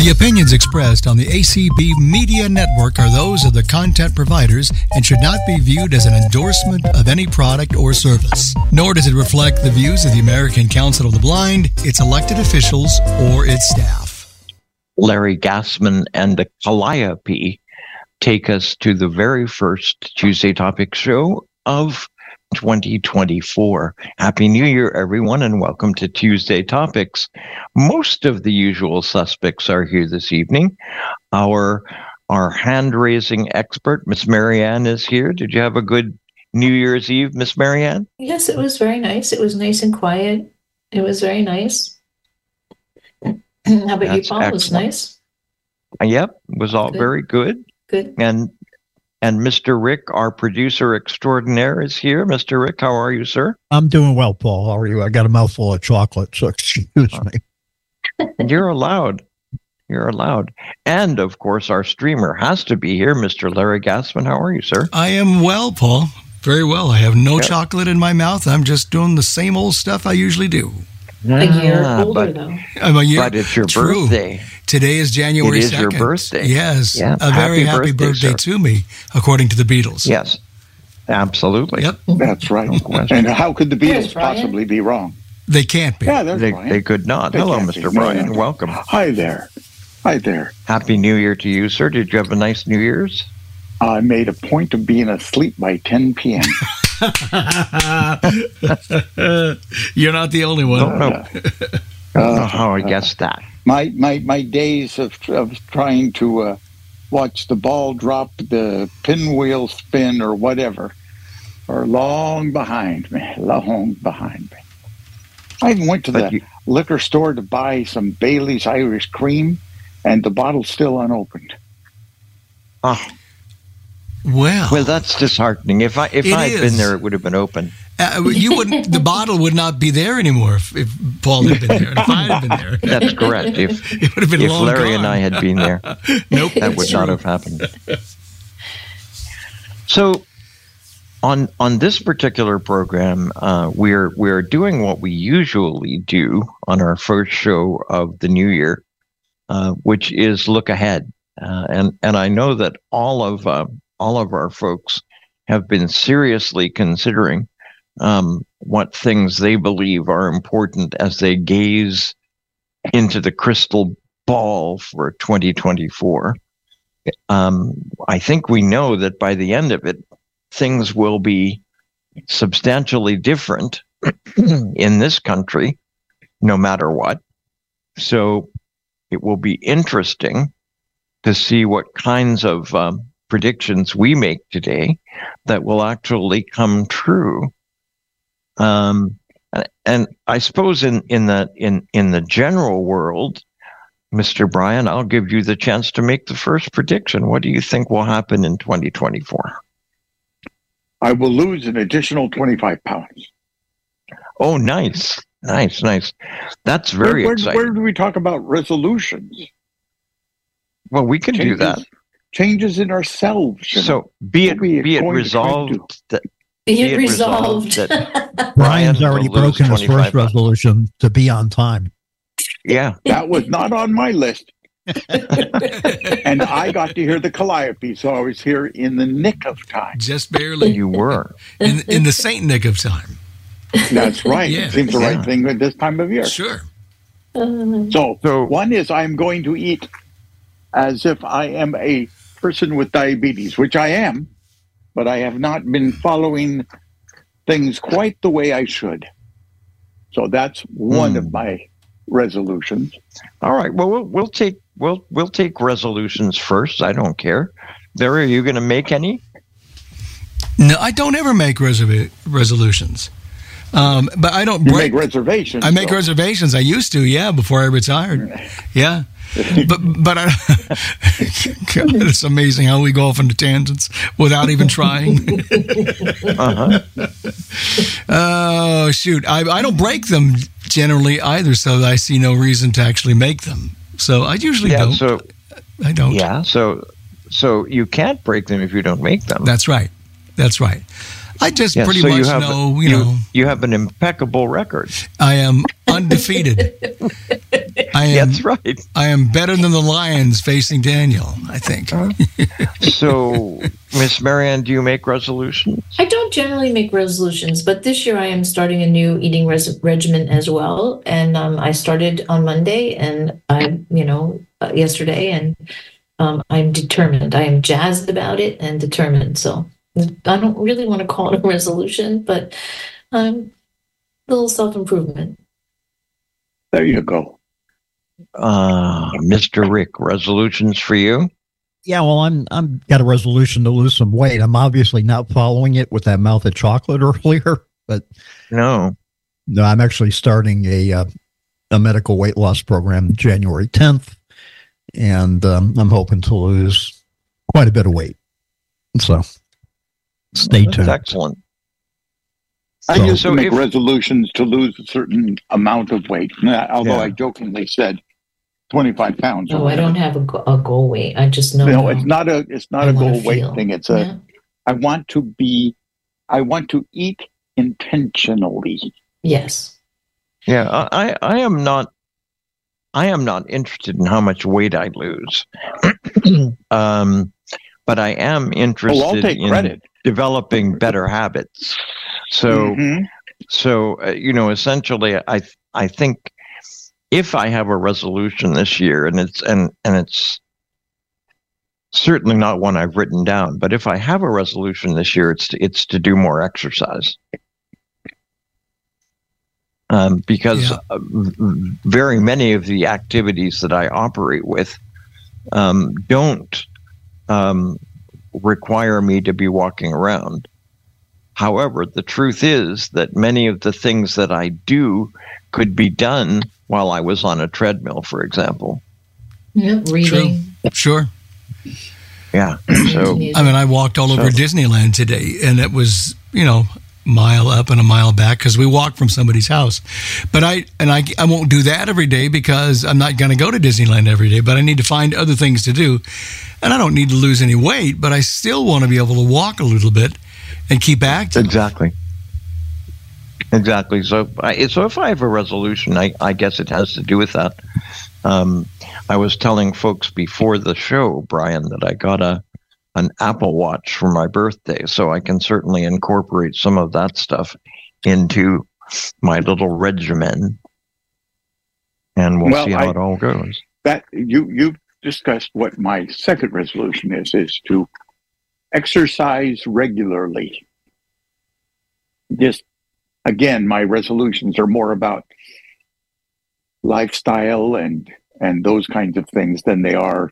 The opinions expressed on the ACB Media Network are those of the content providers and should not be viewed as an endorsement of any product or service. Nor does it reflect the views of the American Council of the Blind, its elected officials, or its staff. Larry Gassman and the Calliope take us to the very first Tuesday Topic show of 2024. Happy New Year, everyone, and welcome to Tuesday Topics. Most of the usual suspects are here this evening. Our our hand raising expert, Miss Marianne, is here. Did you have a good New Year's Eve, Miss Marianne? Yes, it was very nice. It was nice and quiet. It was very nice. How about That's you, Paul? It was nice. Yep, was all Good. very good. Good. And and Mr. Rick, our producer extraordinaire, is here. Mr. Rick, how are you, sir? I'm doing well, Paul. How are you? I got a mouthful of chocolate, so excuse me. You're allowed. You're allowed. And of course, our streamer has to be here, Mr. Larry Gassman. How are you, sir? I am well, Paul. Very well. I have no Yep. chocolate in my mouth. I'm just doing the same old stuff I usually do. A year Ah, older, but, though. I'm a year. but it's your True. birthday. Today is January It is 2nd. your birthday. Yes. Yeah. A very Happy happy birthday, birthday, to me, according to the Beatles. Yes, absolutely. Yep. That's right. question. And how could the Beatles possibly be wrong? They can't be. Yeah, They, they could not. They Hello, can't be. Mr. No, Brian. no. Welcome. Hi there. Hi there. Happy New Year to you, sir. Did you have a nice New Year's? I made a point of being asleep by 10 p.m. You're not the only one. Don't. Uh, how I guess that. my, my, my days of, of trying to uh, watch the ball drop, the pinwheel spin, or whatever are long behind me. Long behind me. I even went to But the you- liquor store to buy some Bailey's Irish cream, and the bottle's still unopened. Oh, Well, well, that's disheartening. If I if I had been there, it would have been open. uh, you wouldn't. The bottle would not be there anymore if, if Paul had been there. If I had been there, That's correct. If it would have been if Larry gone. and I had been there, nope, that would not have happened. So, on on this particular program, uh, we're we're doing what we usually do on our first show of the new year, uh, which is look ahead. Uh, and and I know that all of uh, all of our folks have been seriously considering um, what things they believe are important as they gaze into the crystal ball for 2024 um, I think we know that by the end of it, things will be substantially different in this country, no matter what. So it will be interesting to see what kinds of um, predictions we make today that will actually come true. Um, and- I suppose in, in the in in the general world, Mr. Brian, I'll give you the chance to make the first prediction. What do you think will happen in 2024? I will lose an additional 25 pounds. Oh, nice. Nice, nice. That's very where, where, exciting. where do we talk about resolutions? well, we can do that. Changes in ourselves. you know. So be it What we be it going to try and resolved that Be Be it it resolved resolved. Brian's already broken his first resolution to be on time. yeah, that was not on my list. and I got to hear the Calliope, so I was here in the nick of time. just barely you were. in in the Saint Nick of time. That's right. Yeah. it seems the Yeah. right thing at this time of year. Sure. So, So one is I'm going to eat as if I am a person with diabetes, which I am, but I have not been following things quite the way I should. So that's one Hmm. of my resolutions. all right. Well, we'll we'll take we'll we'll take resolutions first. I don't care. Larry, are you going to make any? No, I don't ever make reserva- resolutions. Um, but I don't You break. make reservations. I make though. reservations. I used to, yeah, before I retired. Yeah. but but I, God, it's amazing how we go off into tangents without even trying. Uh huh. oh shoot, I I don't break them generally either, so I see no reason to actually make them. So I usually Yeah. don't. So I don't. yeah. So so you can't break them if you don't make them. That's right. That's right. I just pretty so much you have know, you, know, you have an impeccable record. I am undefeated. I am. That's right. I am better than the Lions facing Daniel. I think. So, Miss Marianne, do you make resolutions? I don't generally make resolutions, but this year I am starting a new eating res- regimen as well. And um, I started on Monday, and I, you know, uh, yesterday, and um, I'm determined. I am jazzed about it and determined. So I don't really want to call it a resolution, but um, a little self improvement. There you go. Uh, Mr. Rick, resolutions for you? Yeah, well, I'm I'm got a resolution to lose some weight. I'm obviously not following it with that mouth of chocolate earlier, but No. no, I'm actually starting a uh, a medical weight loss program January 10th, and um, I'm hoping to lose quite a bit of weight. So stay That's tuned. excellent. I So- used So to make if- resolutions to lose a certain amount of weight. Although Yeah. I jokingly said 25 pounds. No, I don't have a, go- a goal weight. I just know. No, how it's not a it's not I a goal weight feel. thing. It's a Yeah. I want to be I want to eat intentionally. Yes. Yeah, I, I I am not. I am not interested in how much weight I lose. um, but I am interested Oh, I'll take in credit. developing better habits. So, Mhm. so uh, you know, essentially, I I think if I have a resolution this year, and it's and and it's certainly not one I've written down, but if I have a resolution this year, it's to, it's to do more exercise. Um, because Yeah. very many of the activities that I operate with um, don't um, require me to be walking around. However, the truth is that many of the things that I do could be done while I was on a treadmill, for example. Yeah, reading. Sure. Yeah. So. I mean, I walked all over So- Disneyland today, and it was, you know, mile up and a mile back because we walked from somebody's house. But I and I, I won't do that every day because I'm not going to go to Disneyland every day. But I need to find other things to do, and I don't need to lose any weight. But I still want to be able to walk a little bit and keep active. exactly. Exactly. So, I, so if I have a resolution, I, I guess it has to do with that. Um, I was telling folks before the show, Brian, that I got a an Apple Watch for my birthday, so I can certainly incorporate some of that stuff into my little regimen, and we'll Well, see how I- it all goes. That you you've discussed what my second resolution is is to exercise regularly. Just again, my resolutions are more about lifestyle and and those kinds of things than they are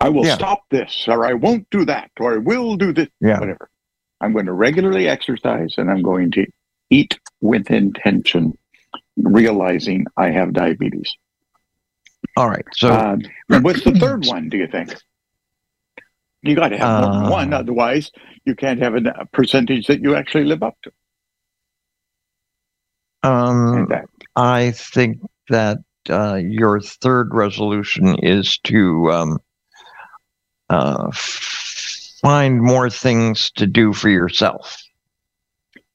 I will Yeah. stop this or I won't do that or I will do this Yeah. whatever. I'm going to regularly exercise and I'm going to eat with intention, realizing I have diabetes. All right. So, and what's the third one, do you think? You got to have Uh, one, otherwise, you can't have a percentage that you actually live up to. Um, I think that uh, your third resolution is to um, uh, find more things to do for yourself.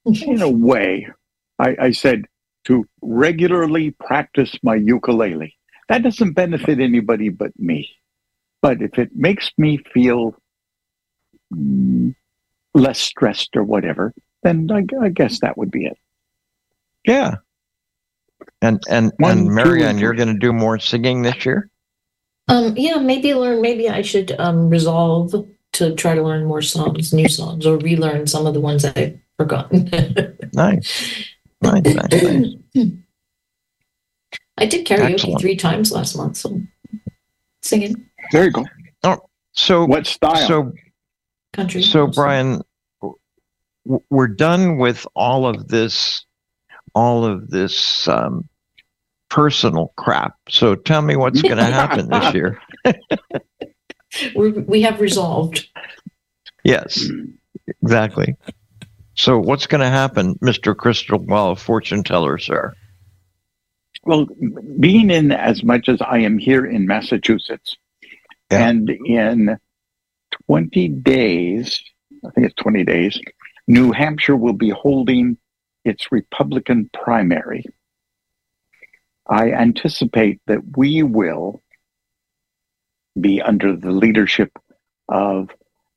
in a way, I, I said to regularly practice my ukulele. That doesn't benefit anybody but me. But if it makes me feel mm, less stressed or whatever, then I, I guess that would be it. Yeah. And and One, and Marianne, and you're going to do more singing this year. Um, yeah, maybe learn. Maybe I should um resolve to try to learn more songs, new songs, or relearn some of the ones I've forgotten. Nice, nice, nice, nice. I did karaoke Excellent. three times last month, so singing There you go. Oh, So What style? so country. So. Brian, we're done with all of this, all of this um, personal crap. So, tell me what's going to happen this year. we we have resolved. Yes, exactly. So, what's going to happen, Mister Crystal Ball fortune teller, sir? Well, being in as much as I am here in Massachusetts, Yeah. and in 20 days, I think it's 20 days, New Hampshire will be holding its Republican primary. I anticipate that we will be under the leadership of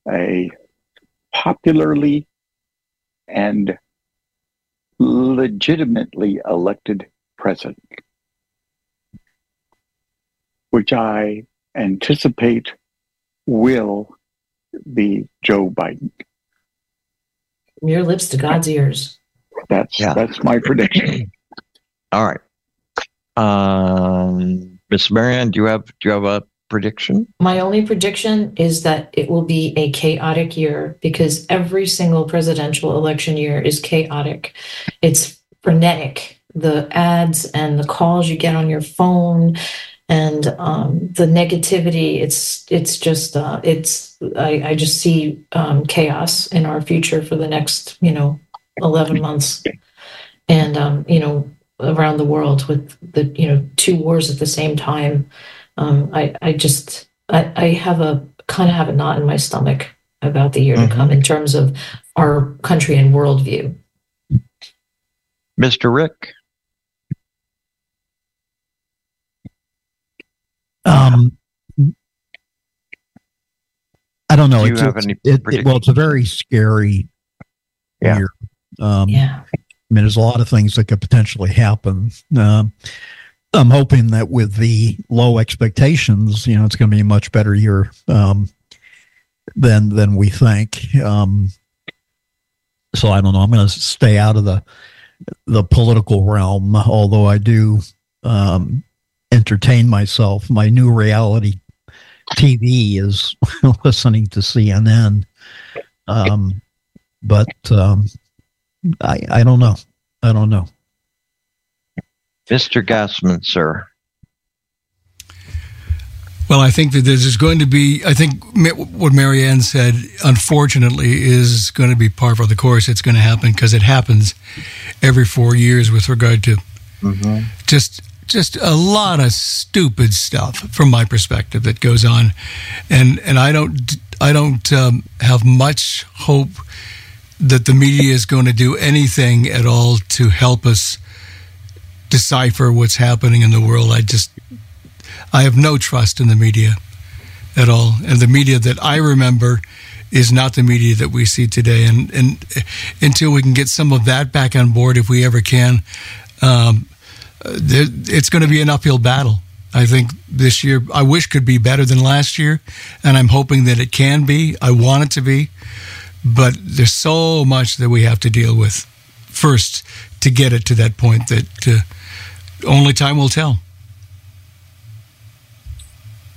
a popularly and legitimately elected president, which I anticipate will be Joe Biden. From your lips to God's ears. That's Yeah. that's my prediction. All right. Um, Miss Marianne, do you have do you have a prediction? My only prediction is that it will be a chaotic year because every single presidential election year is chaotic. It's frenetic. The ads and the calls you get on your phone and um, the negativity it's it's just uh, it's I, I just see um, chaos in our future for the next you know 11 months and um, you know around the world with the you know two wars at the same time um, I, I just I, I have a kind of have a knot in my stomach about the year Mhm. to come in terms of our country and worldview. Mr. Rick? Um, I don't know. Do you It's, have it's- any it- it- well, it's a very scary Yeah. year. Um, Yeah. I mean, there's a lot of things that could potentially happen. Um, I'm hoping that with the low expectations, you know, it's going to be a much better year um, than than we think. Um, so I don't know. I'm going to stay out of the the political realm, although I do um, entertain myself. My new reality TV is listening to CNN, um, but um, I I don't know. I don't know. Mr. Gassman, sir. Well, I think that there's going to be, I think what Marianne said, unfortunately, is going to be par for the course. It's going to happen because it happens every four years with regard to just just a lot of stupid stuff from my perspective that goes on, and and I don't I don't um, have much hope that the media is going to do anything at all to help us decipher what's happening in the world. I just I have no trust in the media at all, and the media that I remember is not the media that we see today. And and until we can get some of that back on board, if we ever can, um, it's going to be an uphill battle. I think this year I wish could be better than last year, and I'm hoping that it can be. I want it to be, but there's so much that we have to deal with first to get it to that point that uh, only time will tell.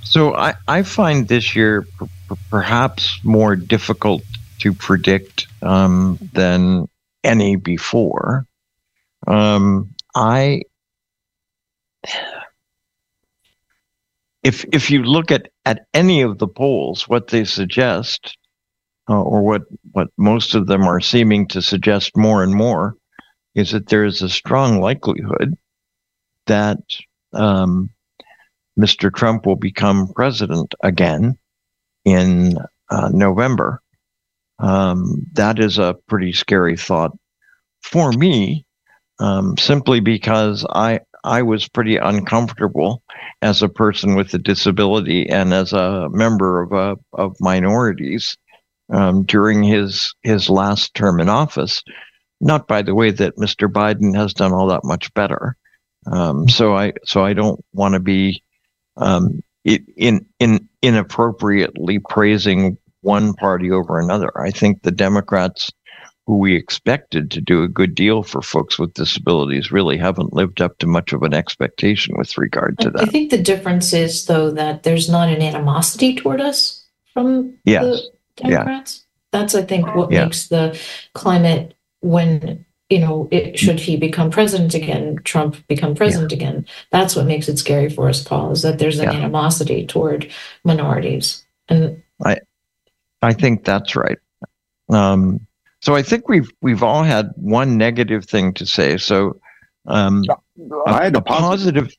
So I, I find this year p- perhaps more difficult to predict um, than any before. Um, I if if you look at, at any of the polls, what they suggest, uh, or what what most of them are seeming to suggest more and more, is that there is a strong likelihood that um, Mr. Trump will become president again in uh, November. Um, that is a pretty scary thought for me, um, simply because I I was pretty uncomfortable as a person with a disability and as a member of a, of minorities um, during his his last term in office. Not by the way that Mr. Biden has done all that much better. Um, so I so I don't want to be um, in in inappropriately praising one party over another. I think the Democrats, who we expected to do a good deal for folks with disabilities, really haven't lived up to much of an expectation with regard to that. I think the difference is though that there's not an animosity toward us from Yes. the Democrats. That's I think what Yeah. makes the climate when you know it should he become president again, Trump become president again. That's what makes it scary for us, Paul, is that there's an Yeah. animosity toward minorities. And I I think that's right. Um, so I think we've we've all had one negative thing to say. So um, I had a a positive. positive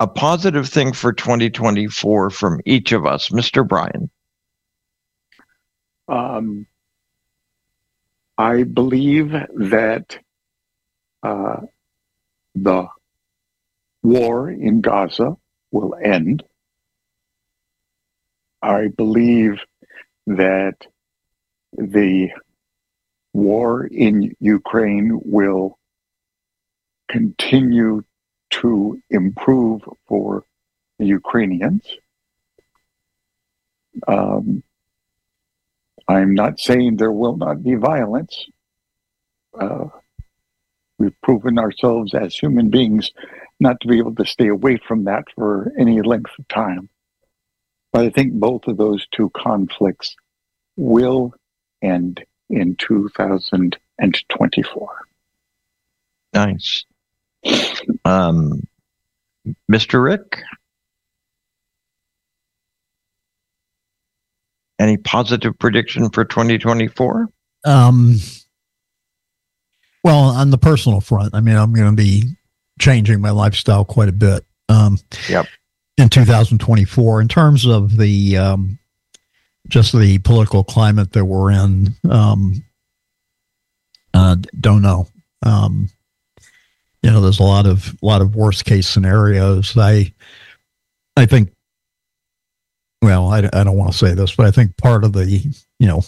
a positive thing for 2024 from each of us, Mr. Brian. Um, I believe that uh, the war in Gaza will end. I believe that the war in Ukraine will continue to improve for the Ukrainians. Um, I'm not saying there will not be violence. Uh, we've proven ourselves as human beings not to be able to stay away from that for any length of time. But I think both of those two conflicts will end in 2024. Nice. Um, Mr. Rick? Any positive prediction for 2024? Um, well, on the personal front, I mean, I'm going to be changing my lifestyle quite a bit. Um, yep. In 2024, in terms of the um, just the political climate that we're in, um, uh, don't know. Um, you know, there's a lot of a lot of worst case scenarios. I I think. Well, I, I don't want to say this, but I think part of the you know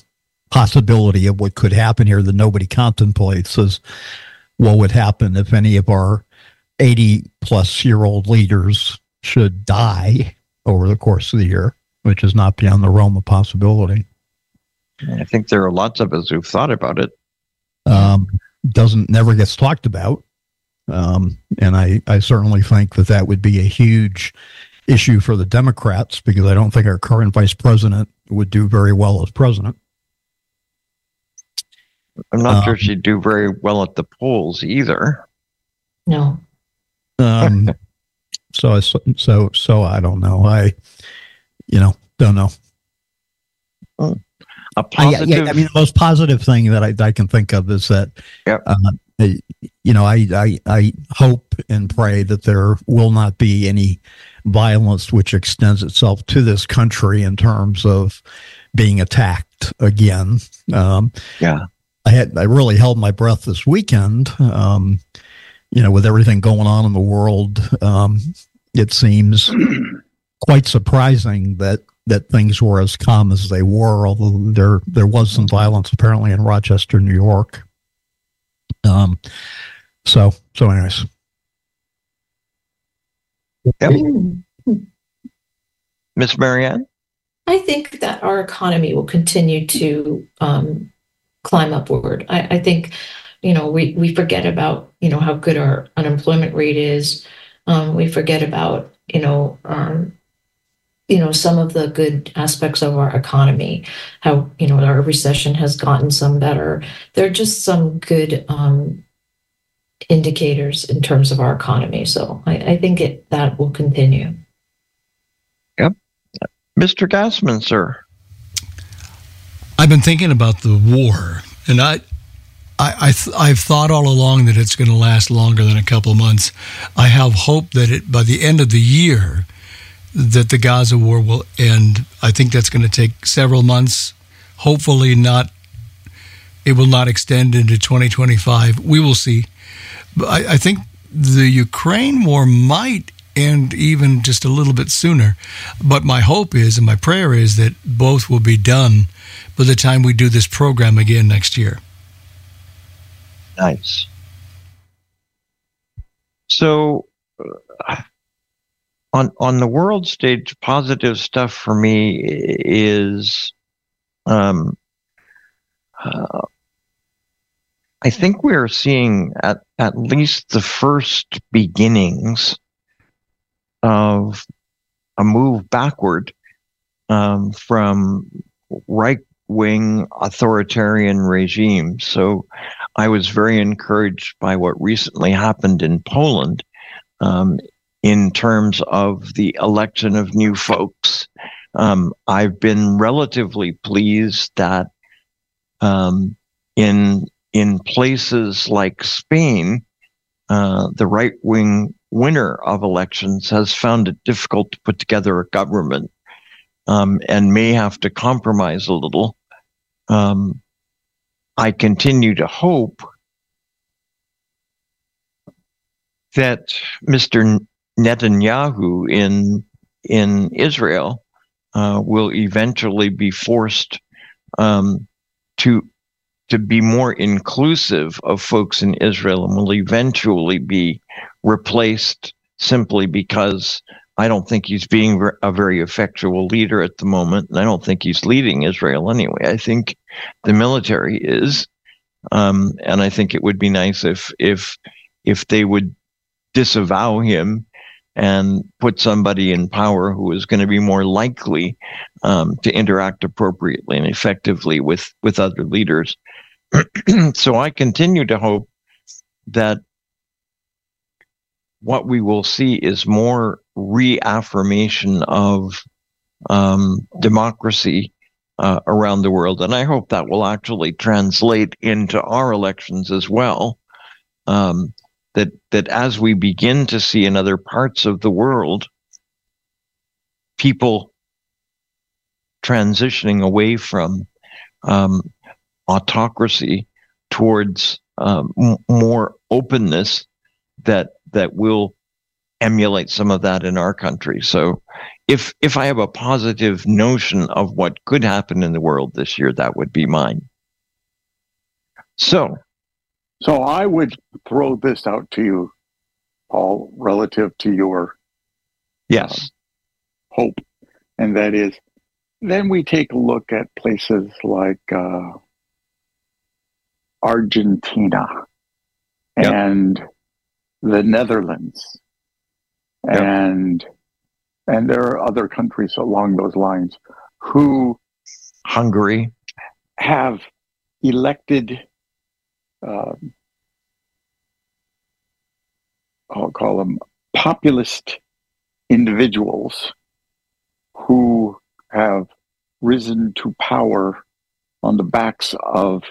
possibility of what could happen here that nobody contemplates is what would happen if any of our 80 plus year old leaders should die over the course of the year, which is not beyond the realm of possibility. I think there are lots of us who've thought about it. Um, doesn't never gets talked about. Um, and I, I certainly think that that would be a huge issue for the Democrats because I don't think our current vice president would do very well as president. I'm not um, sure she'd do very well at the polls either. No. Um, so, so, so I don't know. I, you know, don't know. Hmm. A positive. I, yeah, I mean, the most positive thing that I, I can think of is that, yep. uh, you know, I, I, I hope and pray that there will not be any violence which extends itself to this country in terms of being attacked again. Um, yeah. I had I really held my breath this weekend. Um, you know, with everything going on in the world, um, it seems quite surprising that that things were as calm as they were. Although there there was some violence apparently in Rochester, New York. Um, so so anyways. Yep. Miss Marianne? I think that our economy will continue to um, climb upward. I, I think, you know, we, we forget about, you know, how good our unemployment rate is. Um, we forget about, you know, um, you know, some of the good aspects of our economy, how, you know, our recession has gotten some better. There are just some good um, indicators in terms of our economy. So I, I think it, that will continue. Yep. Mr. Gassman, sir. I've been thinking about the war, and I, I, I have thought all along that it's going to last longer than a couple of months. I have hope that it by the end of the year that the Gaza war will end. I think that's going to take several months. Hopefully, not. It will not extend into 2025. We will see. But I, I think the Ukraine war might end even just a little bit sooner. But my hope is, and my prayer is, that both will be done by the time we do this program again next year. Nice. So, uh, on on the world stage, positive stuff for me is, um, uh, I think we are seeing at at least the first beginnings of a move backward um, from right wing authoritarian regime. So I was very encouraged by what recently happened in Poland um, in terms of the election of new folks. Um, I've been relatively pleased that um, in in places like Spain, uh, the right wing winner of elections has found it difficult to put together a government um, and may have to compromise a little. Um, I continue to hope that Mr. Netanyahu in in Israel uh, will eventually be forced um, to to be more inclusive of folks in Israel and will eventually be replaced simply because I don't think he's being a very effectual leader at the moment, and I don't think he's leading Israel anyway. I think the military is, um, and I think it would be nice if if if they would disavow him and put somebody in power who is going to be more likely um, to interact appropriately and effectively with with other leaders. so I continue to hope that what we will see is more reaffirmation of um, democracy uh, around the world. And I hope that will actually translate into our elections as well. Um, that, that as we begin to see in other parts of the world, people transitioning away from um, autocracy towards um, m- more openness that that will emulate some of that in our country. So if if I have a positive notion of what could happen in the world this year, that would be mine. So so I would throw this out to you, Paul, relative to your yes uh, hope, and that is, then we take a look at places like uh, Argentina yep. and the Netherlands, yep. and and there are other countries along those lines who Hungary have elected. Uh, I'll call them populist individuals who have risen to power on the backs of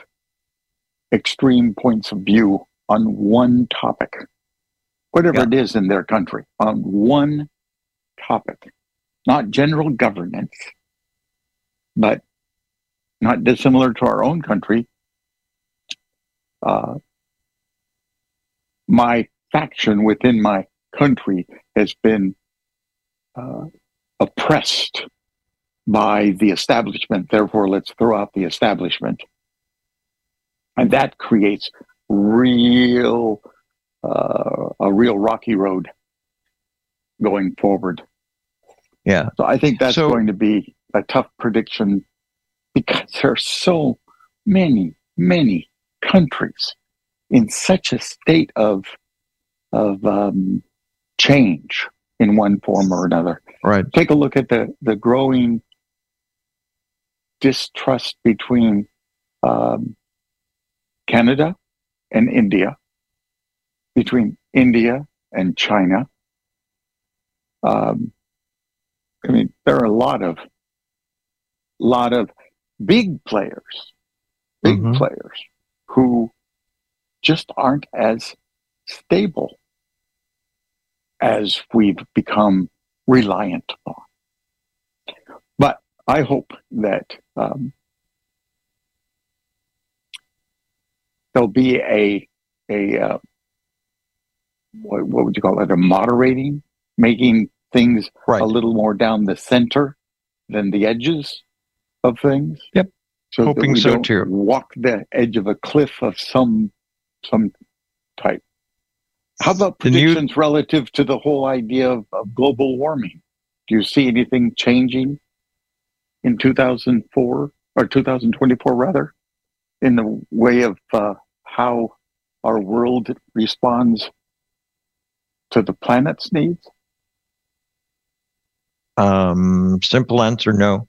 extreme points of view on one topic whatever yeah. it is in their country, on one topic, not general governance, but not dissimilar to our own country. Uh, my faction within my country has been uh, oppressed by the establishment. Therefore, let's throw out the establishment. And that creates real uh, a real rocky road going forward. Yeah. So I think that's so, going to be a tough prediction because there are so many, many countries in such a state of of um, change in one form or another. Right. Take a look at the the growing distrust between um, Canada and India between India and China. Um, I mean, there are a lot of lot of big players, big mm-hmm. players who just aren't as stable as we've become reliant on. But I hope that um, there'll be a a uh, what, what would you call it? A moderating, making things right. a little more down the center than the edges of things. Yep. So Hoping so too. Walk the edge of a cliff of some some type. How about predictions new... relative to the whole idea of, of, global warming? Do you see anything changing in 2004 or 2024 rather, in the way of uh, how our world responds to the planet's needs? Um, simple answer no.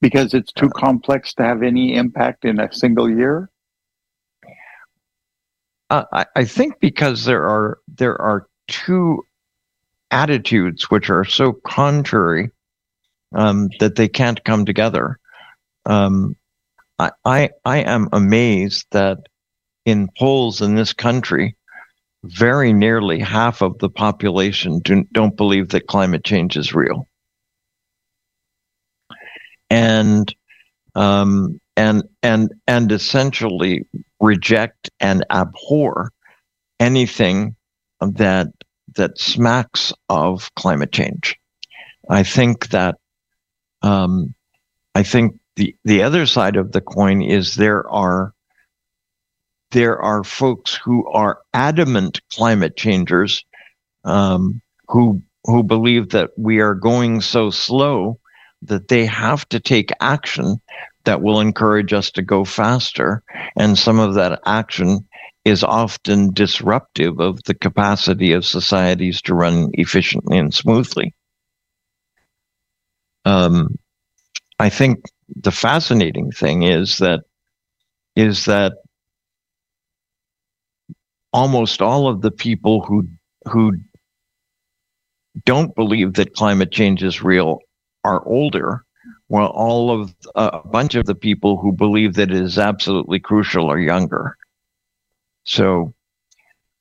Because it's too uh, complex to have any impact in a single year? Uh, I, I think because there are there are two attitudes which are so contrary um, that they can't come together. Um, I, I I am amazed that in polls in this country, very nearly half of the population do, don't believe that climate change is real. And um, and and and essentially reject and abhor anything that that smacks of climate change. I think that um, I think the the other side of the coin is there are there are folks who are adamant climate changers um, who who believe that we are going so slow that they have to take action that will encourage us to go faster. And some of that action is often disruptive of the capacity of societies to run efficiently and smoothly. Um, I think the fascinating thing is that is that almost all of the people who who don't believe that climate change is real are older, while all of uh, a bunch of the people who believe that it is absolutely crucial are younger. So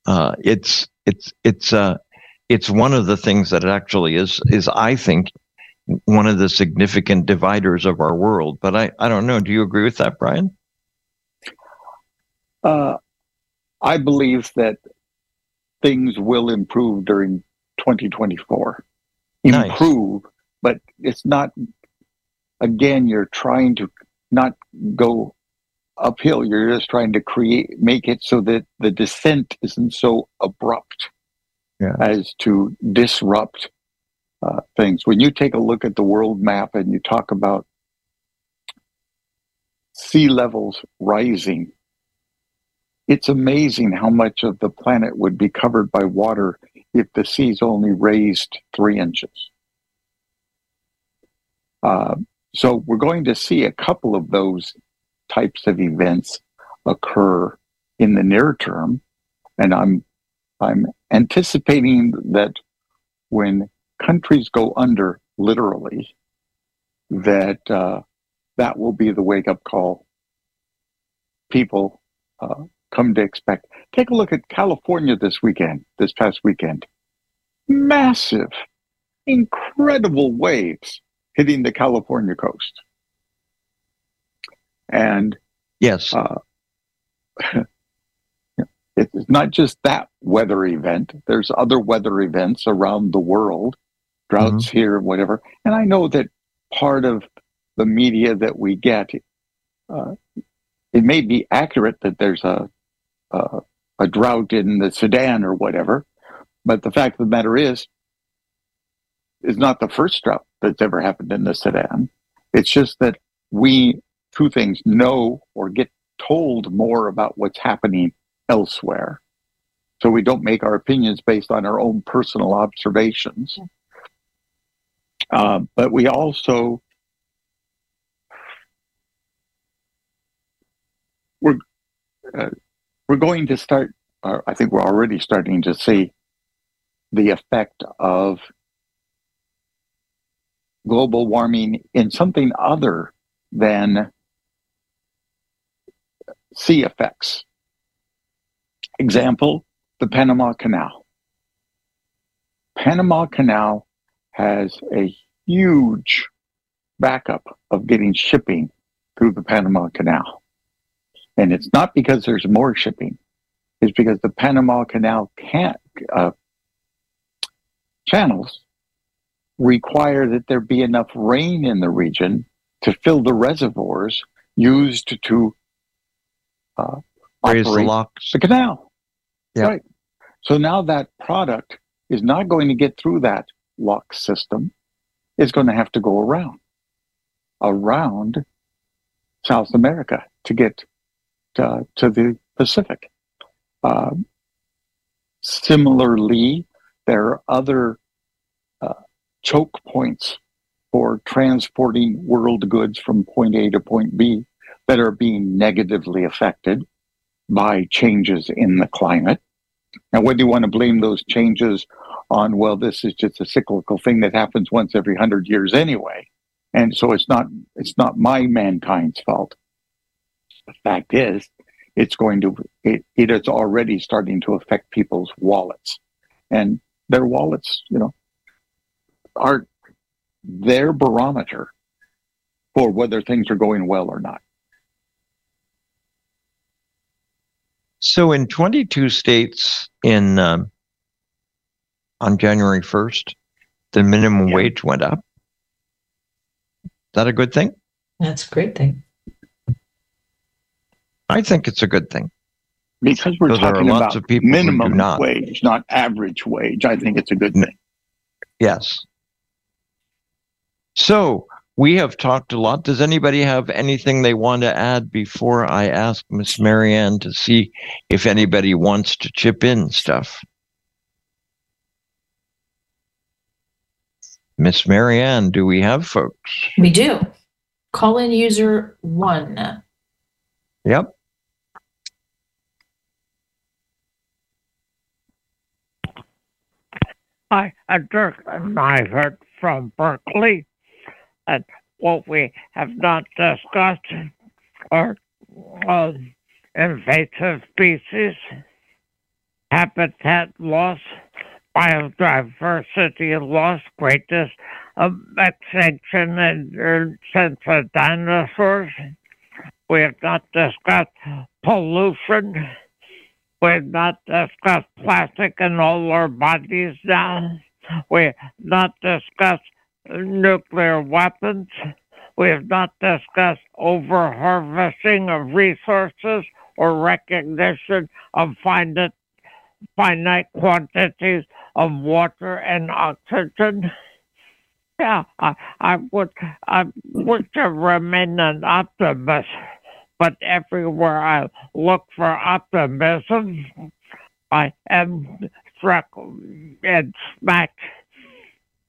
uh, it's it's it's uh, it's one of the things that actually is is I think one of the significant dividers of our world. But I I don't know. Do you agree with that, Brian? Uh, I believe that things will improve during 2024. Nice. Improve, but it's not, again, you're trying to not go uphill. You're just trying to create, make it so that the descent isn't so abrupt Yeah. as to disrupt uh, things. When you take a look at the world map and you talk about sea levels rising, it's amazing how much of the planet would be covered by water if the seas only raised three inches. Uh, so we're going to see a couple of those types of events occur in the near term, and I'm I'm anticipating that when countries go under, literally, that uh, that will be the wake up call. People uh, come to expect. Take a look at California this weekend, this past weekend. Massive, incredible waves hitting the California coast. And Yes. uh, it's not just that weather event. There's other weather events around the world, droughts here, whatever. And I know that part of the media that we get, uh, it may be accurate that there's a, a a drought in the Sudan or whatever, but the fact of the matter is, is not the first drought that's ever happened in the Sudan. It's just that we, two things, know or get told more about what's happening elsewhere. So we don't make our opinions based on our own personal observations. Uh, but we also we're uh, we're going to start. Uh, I think we're already starting to see the effect of global warming in something other than sea effects. Example, the Panama Canal. Panama Canal has a huge backup of getting shipping through the Panama Canal. And it's not because there's more shipping. It's because the Panama Canal can't, uh, channels require that there be enough rain in the region to fill the reservoirs used to uh, Raise the locks. the canal. Yeah. Right. So now that product is not going to get through that lock system. is going to have to go around, around South America to get uh, to the Pacific. Um, similarly, there are other uh, choke points for transporting world goods from point A to point B that are being negatively affected by changes in the climate. Now, whether you want to blame those changes on, well, this is just a cyclical thing that happens once every hundred years anyway, and so it's not it's not my mankind's fault. The fact is, it's going to it, it is already starting to affect people's wallets, and their wallets, you know, are their barometer for whether things are going well or not. So in 22 states in um, on January 1st, the minimum Yeah. wage went up. Is that a good thing? That's a great thing. I think it's a good thing. Because we're So there are talking lots about of people minimum not. wage, not average wage. I think it's a good thing. Yes. So we have talked a lot. Does anybody have anything they want to add before I ask Miss Marianne to see if anybody wants to chip in stuff? Miss Marianne, do we have folks? We do. Call in user one. Yep. Hi, I'm Dirk Nyford from Berkeley. And what we have not discussed are um, invasive species, habitat loss, biodiversity loss, greatest um, extinction in, in since the dinosaurs. We have not discussed pollution. We have not discussed plastic in all our bodies now. We have not discussed nuclear weapons. We have not discussed over harvesting of resources or recognition of finite, finite quantities of water and oxygen. Yeah, I, I would I would remain an optimist, but everywhere I look for optimism, I am struck and smacked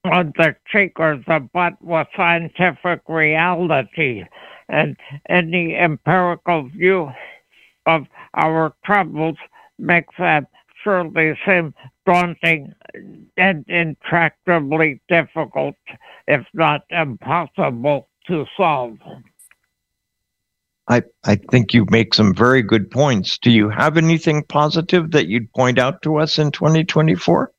on the cheek or the butt with scientific reality and any empirical view of our troubles makes them surely seem daunting and intractably difficult, if not impossible, to solve. I, I think you make some very good points. Do you have anything positive that you'd point out to us in 2024?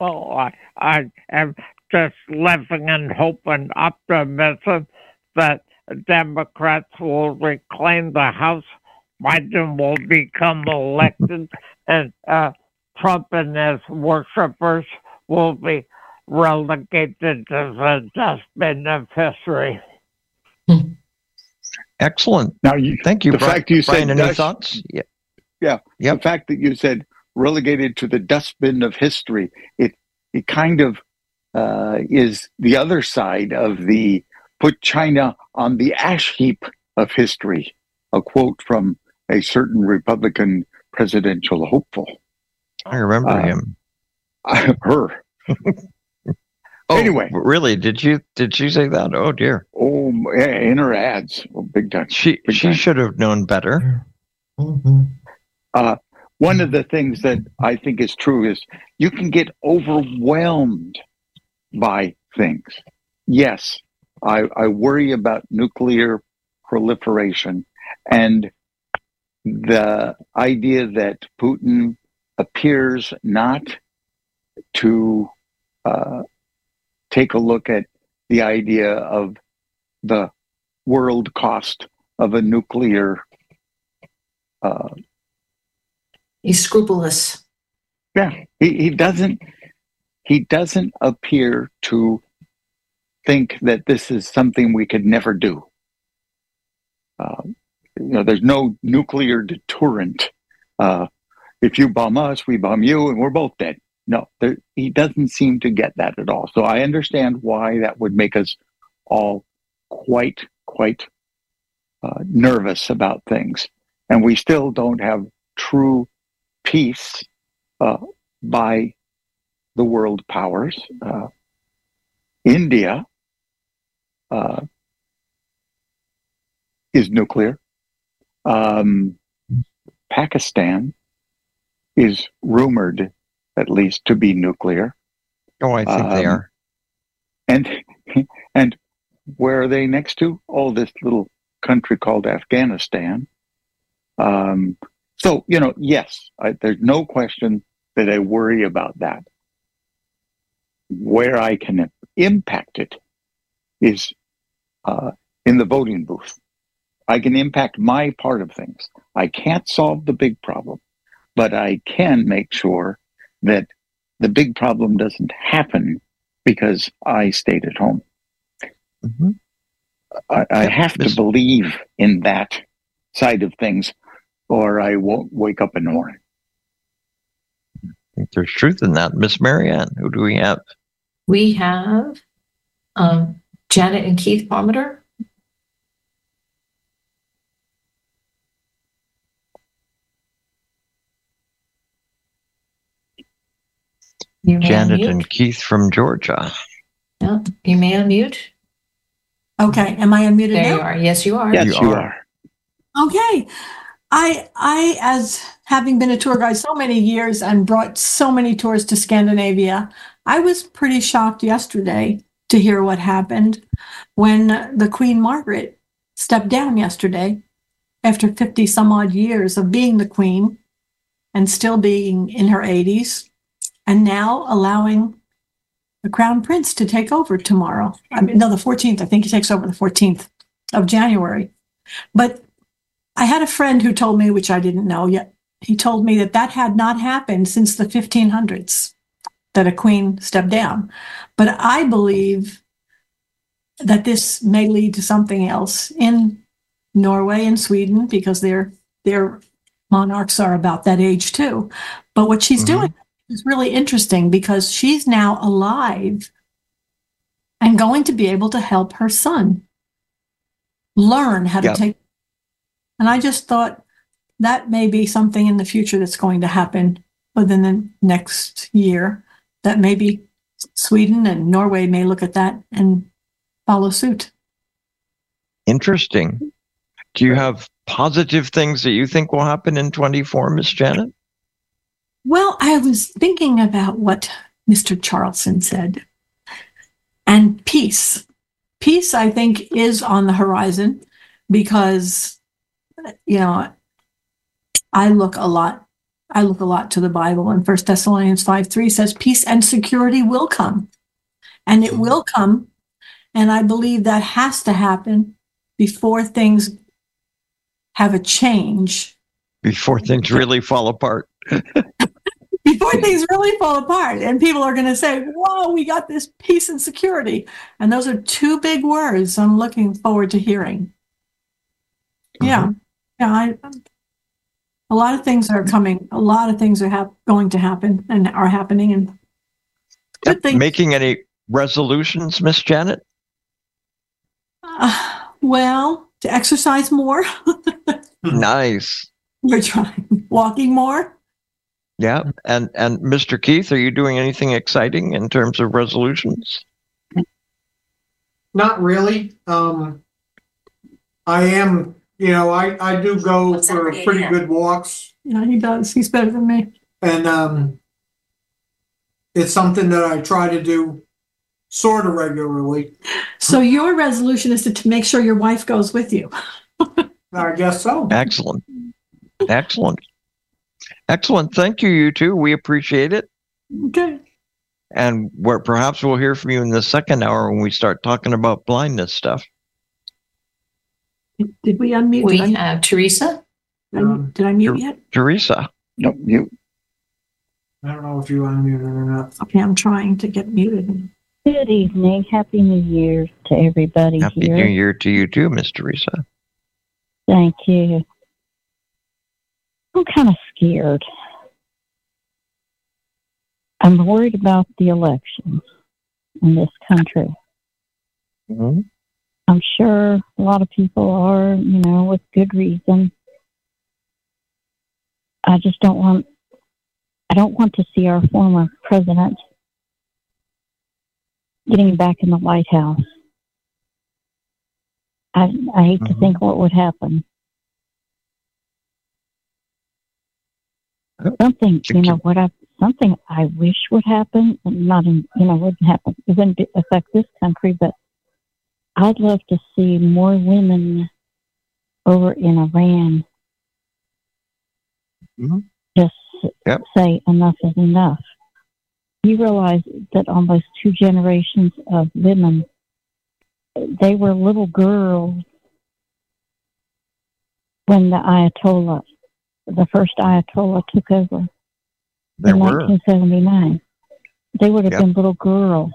Well, I, I am just living in hope and optimism that Democrats will reclaim the House, Biden will become elected, and uh, Trump and his worshippers will be relegated to the dustbin of history. Excellent. Now, you, Thank you, the Bri- fact you said Brian. Any dust- thoughts? Yeah. Yep. the fact that you said relegated to the dustbin of history, it it kind of uh, is the other side of the put China on the ash heap of history. A quote from a certain Republican presidential hopeful. I remember Uh, him. Her. Oh, anyway. really? Did you did you say that? Oh dear. Oh, yeah, in her ads, oh, big time. She Big she time. should have known better. One of the things that I think is true is you can get overwhelmed by things. Yes, I, I worry about nuclear proliferation and the idea that Putin appears not to uh, take a look at the idea of the world cost of a nuclear uh, He's scrupulous. Yeah, he, he doesn't he doesn't appear to think that this is something we could never do. Uh, you know, there's no nuclear deterrent. Uh, if you bomb us, we bomb you, and we're both dead. No, there, he doesn't seem to get that at all. So I understand why that would make us all quite, quite uh, nervous about things. And we still don't have true peace uh, by the world powers. Uh, India uh, is nuclear. Um, Pakistan is rumored, at least, to be nuclear. Oh, I think they Um, are. And and where are they next to? Oh, this little country called Afghanistan. Um, so you know, yes, I, there's no question that I worry about that. Where I can impact it is uh, in the voting booth. I can impact my part of things. I can't solve the big problem, but I can make sure that the big problem doesn't happen because I stayed at home. Mhm. I, I have to believe in that side of things, or I won't wake up in the morning. I think there's truth in that. Miss Marianne, who do we have? We have um, Janet and Keith Palmer. Janet unmute. and Keith from Georgia. Yeah, you may unmute. Okay, am I unmuted There now? you are. Yes, you are. Yes, You you, are. are. Okay. I I as having been a tour guide so many years and brought so many tours to Scandinavia, I was pretty shocked yesterday to hear what happened when the Queen Margaret stepped down yesterday after 50 some odd years of being the queen and still being in her 80s and now allowing the crown prince to take over tomorrow. I mean no the 14th, I think he takes over the 14th of January. But I had a friend who told me, which I didn't know yet, he told me that that had not happened since the 1500s, that a queen stepped down. But I believe that this may lead to something else in Norway and Sweden because their their monarchs are about that age too. But what she's Mhm. doing is really interesting because she's now alive and going to be able to help her son learn how to take and I just thought that may be something in the future that's going to happen within the next year. That maybe Sweden and Norway may look at that and follow suit. Interesting. Do you have positive things that you think will happen in 24, Miss Janet? Well, I was thinking about what Mr. Charlson said. And peace. Peace, I think, is on the horizon because, you know, I look a lot. I look a lot to the Bible, and First Thessalonians 5 3 says, Peace and security will come. And it mm-hmm. will come. And I believe that has to happen before things have a change Before things really fall apart. before things really fall apart and people are going to say whoa we got this peace and security and those are two big words i'm looking forward to hearing yeah mm-hmm. Yeah I, a lot of things are coming a lot of things are hap- going to happen and are happening and good things Making any resolutions, Miss Janet? uh, well to exercise more Nice. we're trying walking more Yeah. And and Mr. Keith, are you doing anything exciting in terms of resolutions? Not really. Um, I am, you know, I, I do go What's that for for pretty you? good walks yeah he does he's better than me and, um, it's something that I try to do sort of regularly. so your resolution is to, to make sure your wife goes with you I guess so. Excellent. Excellent. Excellent. Thank you, you two. We appreciate it. okay And where perhaps we'll hear from you in the second hour when we start talking about blindness stuff. Did, did we unmute? We did, I, have Teresa. did I- did I mute yet? Teresa. No, mute. I don't know if you unmuted or not. Okay, I'm trying to get muted. Good evening. Happy New Year to everybody Happy here. New Year to you too, Miss Teresa. Thank you. I'm kind of scared. I'm worried about the elections in this country. Mhm. I'm sure a lot of people are, you know, with good reason. I just don't want I don't want to see our former president getting back in the White House. I I hate to Mhm. think what would happen. Something, you know, what I something I wish would happen, and not in, you know, wouldn't happen. It wouldn't affect this country, but I'd love to see more women over in Iran Mhm. just Yep. say enough is enough. You realize that almost two generations of women, they were little girls when the Ayatollah, the first Ayatollah took over There in were. 1979. they would have Yep. been little girls.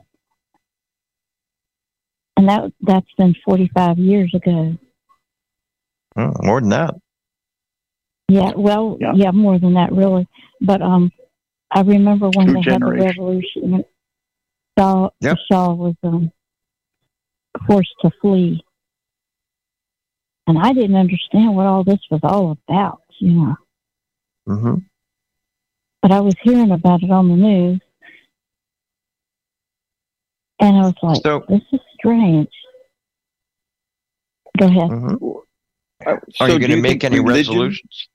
And that that's been 45 years ago. Oh, more than that. Yeah, well, Yeah. yeah. more than that, really. But um, I remember when Two they had the revolution. Shah, Yep. Shah was um, forced to flee, and I didn't understand what all this was all about, you know. hmm But I was hearing about it on the news, and I was like, So- "This is strange." Go ahead. hmm Uh, Are you going to make any religion- resolutions?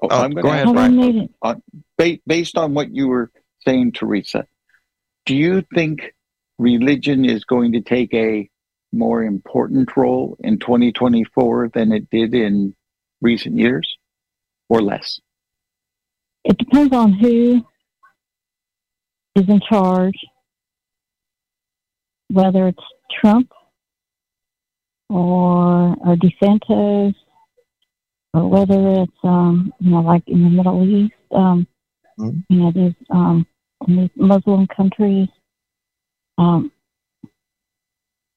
Oh, Oh, I'm go gonna ahead, ask- Have I Brian. made it? ba- based on what you were saying, Teresa, do you think religion is going to take a more important role in 2024 than it did in recent years, or less? It depends on who is in charge, whether it's Trump or, or DeSantis, or whether it's um, you know like in the Middle East, um, Mhm. you know these um, these Muslim countries. Um, of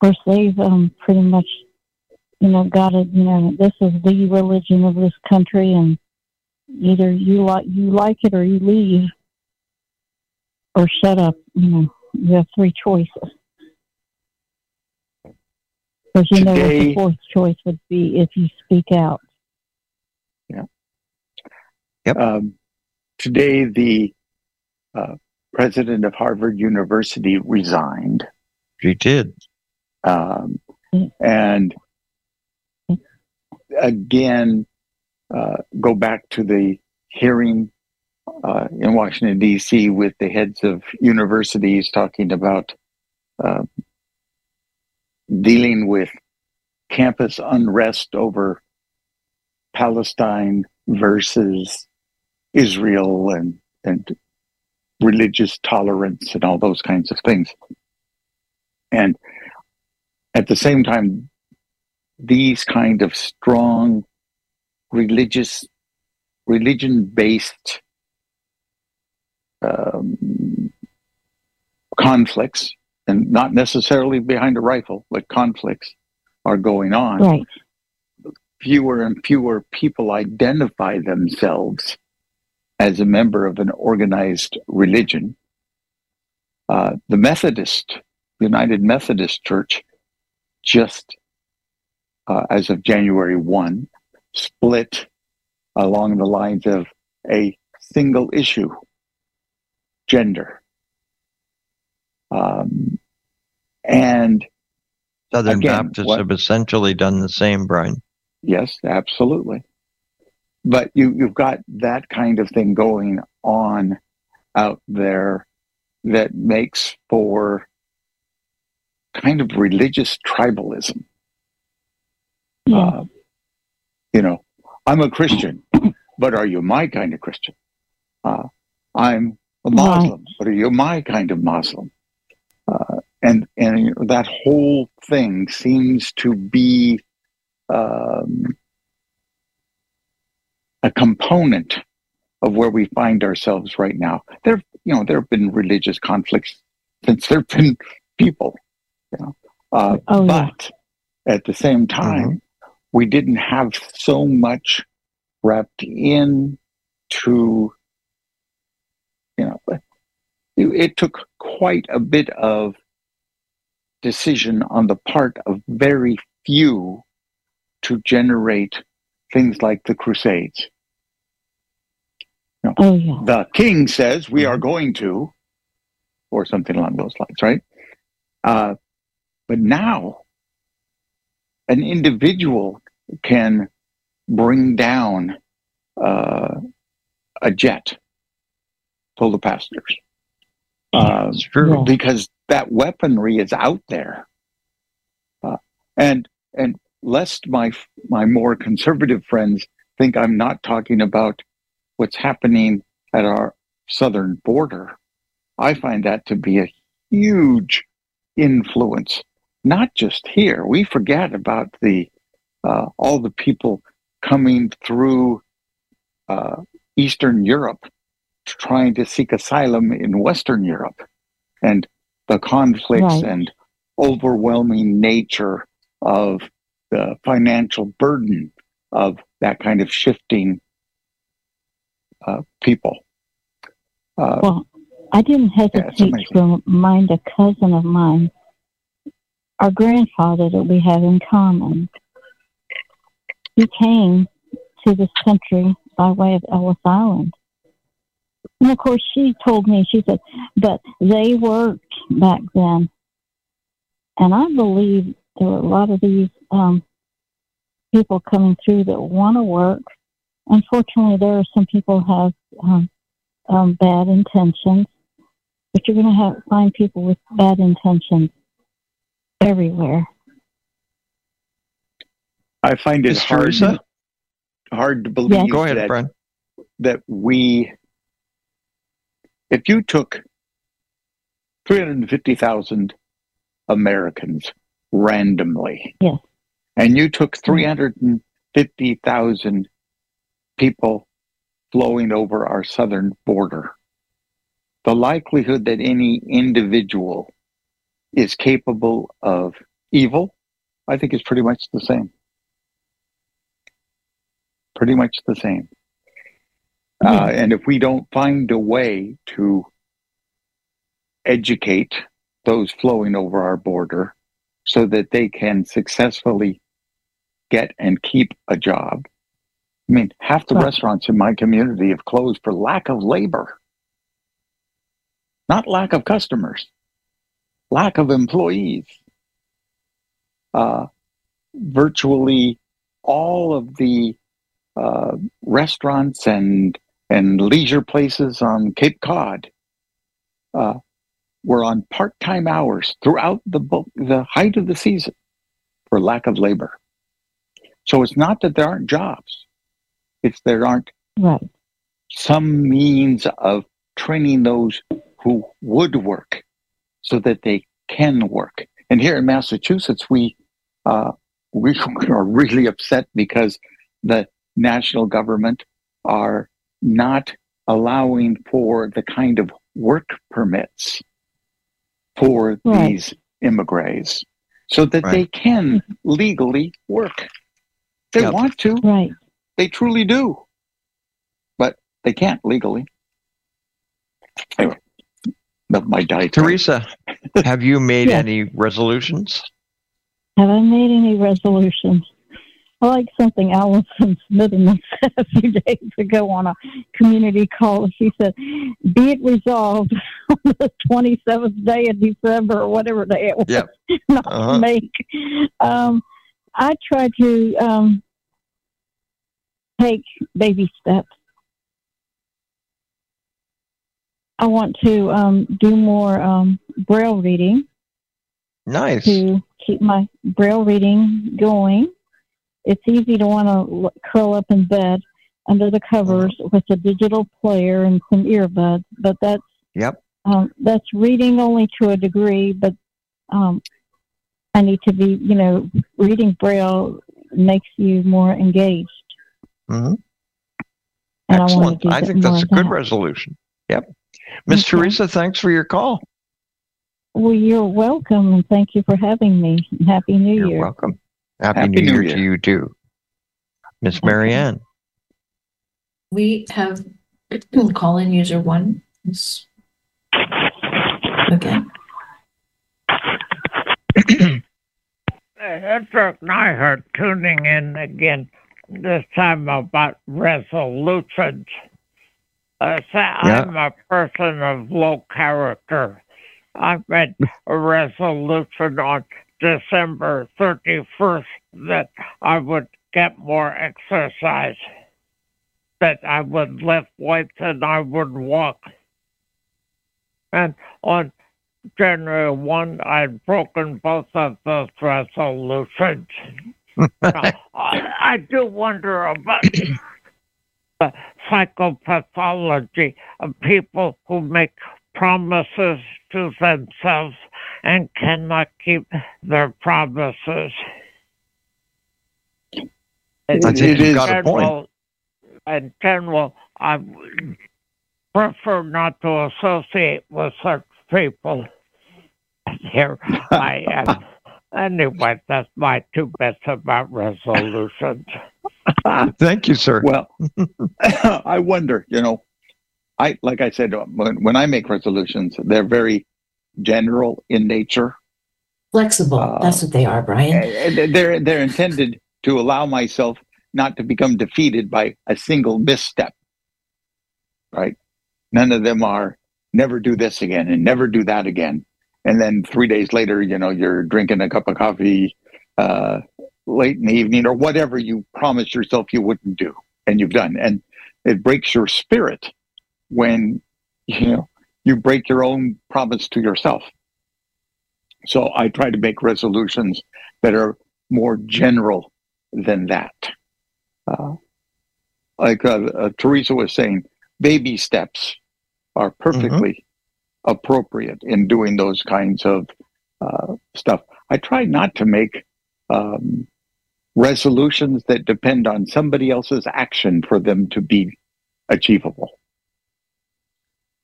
course, they've um, pretty much you know got it. You know, this is the religion of this country, and either you like you like it or you leave or shut up you know you have three choices because you know what Today- the fourth choice would be if you speak out Yeah. Um, today, the uh, president of Harvard University resigned. She did. Um, Mm. and again, uh, go back to the hearing uh, in Washington, D.C., with the heads of universities talking about uh, dealing with campus unrest over Palestine versus Israel and, and religious tolerance and all those kinds of things. And at the same time, these kind of strong religious, religion based um, conflicts, and not necessarily behind a rifle, but conflicts are going on. right Fewer and fewer people identify themselves as a member of an organized religion. Uh, the Methodist, United Methodist Church, just uh, as of January 1, split along the lines of a single issue gender. Um, and Southern Again, Baptists what- have essentially done the same, Brian. Yes, absolutely. But you, you've got that kind of thing going on out there that makes for kind of religious tribalism. yeah Uh, you know, I'm a Christian, but are you my kind of Christian? Uh, I'm a Muslim, but are you my kind of Muslim? Uh, and and that whole thing seems to be um, a component of where we find ourselves right now. There, you know, there have been religious conflicts since there have been people. You know, uh, Oh, yeah. but at the same time, we didn't have so much wrapped in to, you know, it, it took quite a bit of decision on the part of very few to generate things like the Crusades. oh yeah The king says we are going to, or something along those lines, right? Uh, but now, an individual can bring down uh, a jet, told the pastors. Uh, It's true. Because that weaponry is out there. Uh, and and lest my my more conservative friends think I'm not talking about what's happening at our southern border, I find that to be a huge influence. Not just here, we forget about the uh, all the people coming through uh, Eastern Europe trying to seek asylum in Western Europe and the conflicts Right. and overwhelming nature of the financial burden of that kind of shifting uh, people. Uh, Well, I didn't hesitate amazing. to remind a cousin of mine, our grandfather that we have in common. He came to this country by way of Ellis Island. And of course, she told me, she said, but they worked back then. And I believe there were a lot of these um, people coming through that want to work. Unfortunately, there are some people who have um, um, bad intentions, but you're going to have find people with bad intentions everywhere. I find it Miss hard, Teresa? hard to believe Go ahead, that, Brian. that we, if you took 350,000 Americans randomly, Yes. and you took 350,000 people flowing over our southern border, the likelihood that any individual is capable of evil, I think is pretty much the same. Pretty much the same. Uh, and if we don't find a way to educate those flowing over our border so that they can successfully get and keep a job. I mean, half the restaurants in my community have closed for lack of labor, not lack of customers, lack of employees. Uh, virtually all of the uh, restaurants and and leisure places on Cape Cod uh, were on part-time hours throughout the the height of the season for lack of labor. So it's not that there aren't jobs; it's there aren't Right. some means of training those who would work so that they can work. And here in Massachusetts, we uh, we are really upset because the national government are not allowing for the kind of work permits for Right. these immigrants so that they can legally work. They Yep. want to, Right. they truly do, but they can't legally. Anyway, of my diet. Teresa, have you made Yeah. any resolutions? Have I made any resolutions? I like something Allison Smitherman said a few days ago on a community call. She said, "Be it resolved on the 27th day of December or whatever day it was, Yep. not Uh-huh. to make." Um, I try to um, take baby steps. I want to um, do more um, braille reading Nice. to keep my braille reading going. It's easy to want to curl up in bed under the covers with a digital player and some earbuds, but that's Yep. um, that's reading only to a degree. But um, I need to be, you know, reading braille makes you more engaged, hmm and I Excellent. to I think that's a good that. resolution. Yep. Miss Okay. Teresa, thanks for your call. Well, you're welcome, and thank you for having me. Happy New You're Year. welcome. Happy, Happy New, New Year, Year. to you too. Miss Marianne. We have call-in user one. Yes. Okay. It's Rick Nyhart tuning in again, this time about resolutions. Uh, say I'm a person of low character. I made a resolution on December 31st that I would get more exercise, that I would lift weights and I would walk. And on January 1, I'd broken both of those resolutions. I, I do wonder about the psychopathology of people who make promises to themselves and cannot keep their promises. I think you've got a point. In general, I prefer not to associate with such people. Here I am. Anyway, that's my two bits about resolutions. Thank you, sir. Well, I wonder, you know, I like I said when, when I make resolutions, they're very general in nature. Flexible. Uh, That's what they are, Brian. They're they're intended to allow myself not to become defeated by a single misstep. Right? None of them are never do this again and never do that again. And then three days later, you know, you're drinking a cup of coffee uh, late in the evening or whatever you promised yourself you wouldn't do, and you've done. And it breaks your spirit when you know you break your own promise to yourself. So I try to make resolutions that are more general than that. Uh, like uh, uh, Teresa was saying, baby steps are perfectly appropriate in doing those kinds of uh, stuff. I try not to make um, resolutions that depend on somebody else's action for them to be achievable.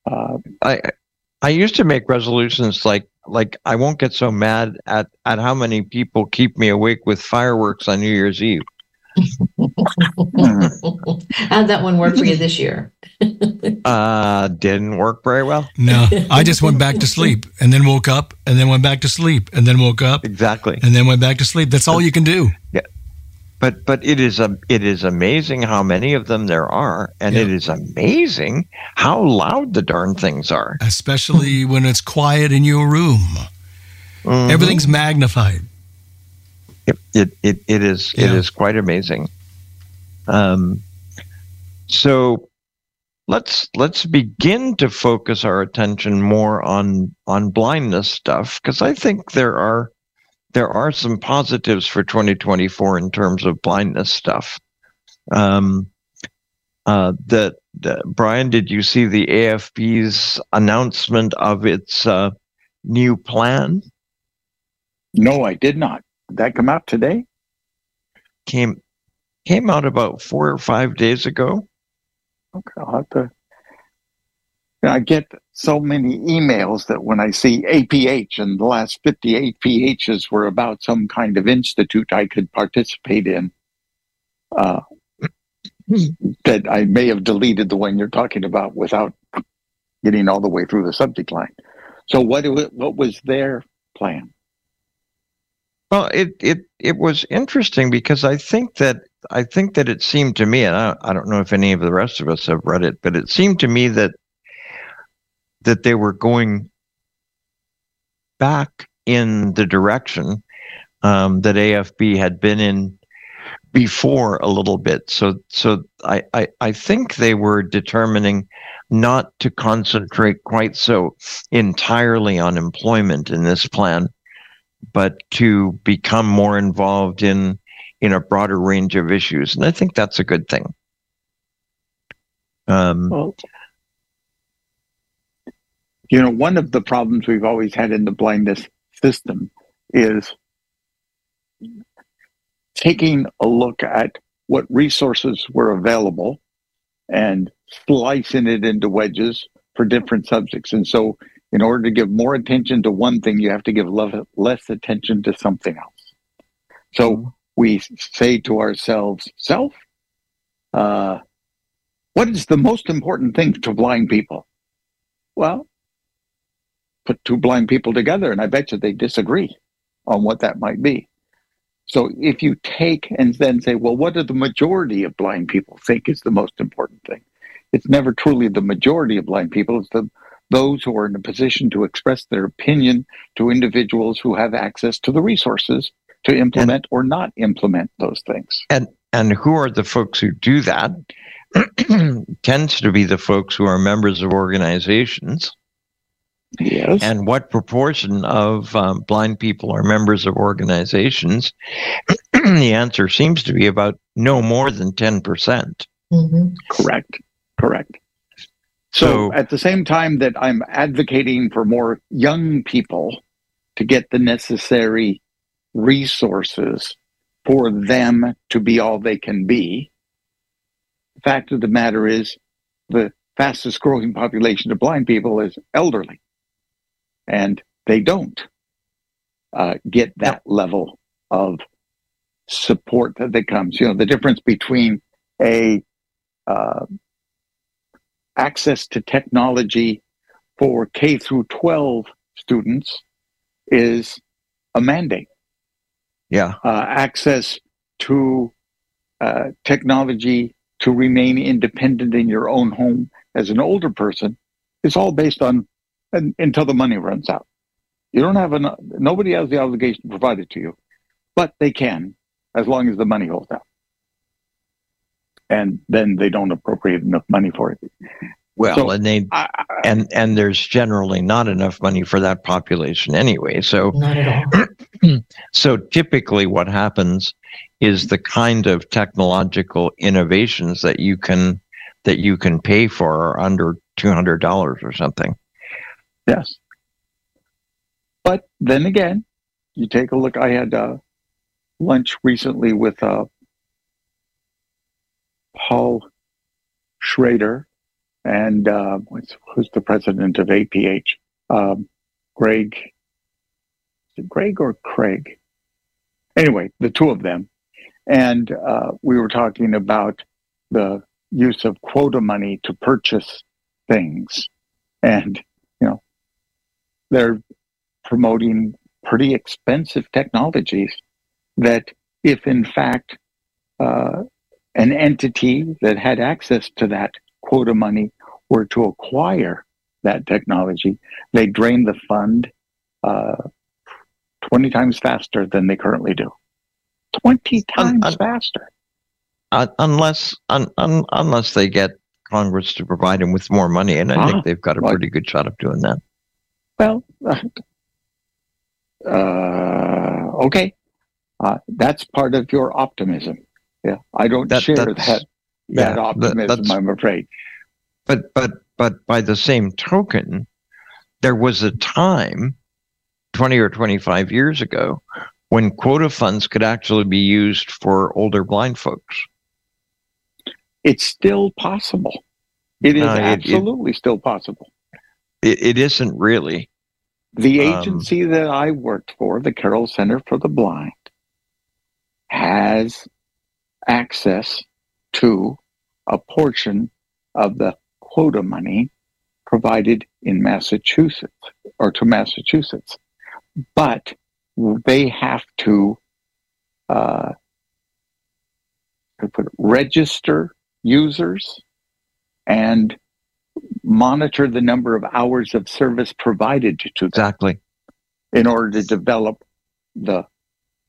Uh, I I used to make resolutions like like I won't get so mad at at how many people keep me awake with fireworks on New Year's Eve. How'd that one work for you this year? Uh didn't work very well. No, I just went back to sleep and then woke up and then went back to sleep and then woke up Exactly. and then went back to sleep. That's all you can do. But but it is a it is amazing how many of them there are, and Yeah. it is amazing how loud the darn things are. Especially when it's quiet in your room. Mhm. Everything's magnified. It it it, it is Yeah. is quite amazing. Um, so let's let's begin to focus our attention more on on blindness stuff because I think there are there are some positives for 2024 in terms of blindness stuff. Um, uh, the Brian, did you see the AFB's announcement of its uh, new plan? no, I did not. Did that come out today? came came out about four or five days ago. Okay, I'll have to. I get so many emails that when I see APH and the last 50 APHs were about some kind of institute I could participate in, uh, that I may have deleted the one you're talking about without getting all the way through the subject line. So what what was their plan? Well, it it it was interesting because I think that I think that it seemed to me, and I, I don't know if any of the rest of us have read it, but it seemed to me that that they were going back in the direction um, that AFB had been in before a little bit. So so I, I I think they were determining not to concentrate quite so entirely on employment in this plan but to become more involved in in a broader range of issues, and I think that's a good thing. Um, Well, you know, one of the problems we've always had in the blindness system is taking a look at what resources were available and slicing it into wedges for different subjects. And so, in order to give more attention to one thing, you have to give less attention to something else. So, we say to ourselves, self, uh, what is the most important thing to blind people? Well, put two blind people together, and I bet you they disagree on what that might be. So if you take and then say, well, what do the majority of blind people think is the most important thing? It's never truly the majority of blind people. It's the those who are in a position to express their opinion to individuals who have access to the resources to implement or not implement those things. and and who are the folks who do that? Tends to be the folks who are members of organizations. Yes. And what proportion of um, blind people are members of organizations? the answer seems to be about no more than ten percent. Mhm. Correct. Correct. So, So- at the same time that I'm advocating for more young people to get the necessary resources for them to be all they can be, the fact of the matter is the fastest growing population of blind people is elderly. And they don't uh, get that level of support that, that comes. You know, the difference between a uh, access to technology for K through 12 students is a mandate. Yeah. Uh, access to uh, technology to remain independent in your own home as an older person is all based on and, until the money runs out. You don't have enough, nobody has the obligation to provide it to you, but they can as long as the money holds out. And then they don't appropriate enough money for it. Well, So, and they I, I, and and there's generally not enough money for that population anyway. So Not at all. so typically what happens is the kind of technological innovations that you can that you can pay for are under two hundred dollars or something. Yes. But then again, you take a look. I had uh, lunch recently with uh, Paul Schroeder and uh, who's the president of APH? Um, Greg. Greg or Craig? Anyway, the two of them. And uh, we were talking about the use of quota money to purchase things. And, they're promoting pretty expensive technologies that if in fact uh, an entity that had access to that quota money were to acquire that technology, they drain the fund uh, 20 times faster than they currently do. 20 times un- faster. Uh, unless un, un, unless they get Congress to provide them with more money, and I Ah, think they've got a right. pretty good shot of doing that. Well, uh, okay. Uh, that's part of your optimism. Yeah, I don't That- share that's- that Yeah, that that- optimism. I'm afraid. but but but by the same token, there was a time, twenty or twenty five years ago, when quota funds could actually be used for older blind folks. It's still possible. It is No, it- it- absolutely still possible. It, it isn't really. The Um, agency that I worked for, the Carroll Center for the Blind, has access to a portion of the quota money provided in Massachusetts or to Massachusetts. But they have to uh, put register users and monitor the number of hours of service provided to them Exactly. in order to develop the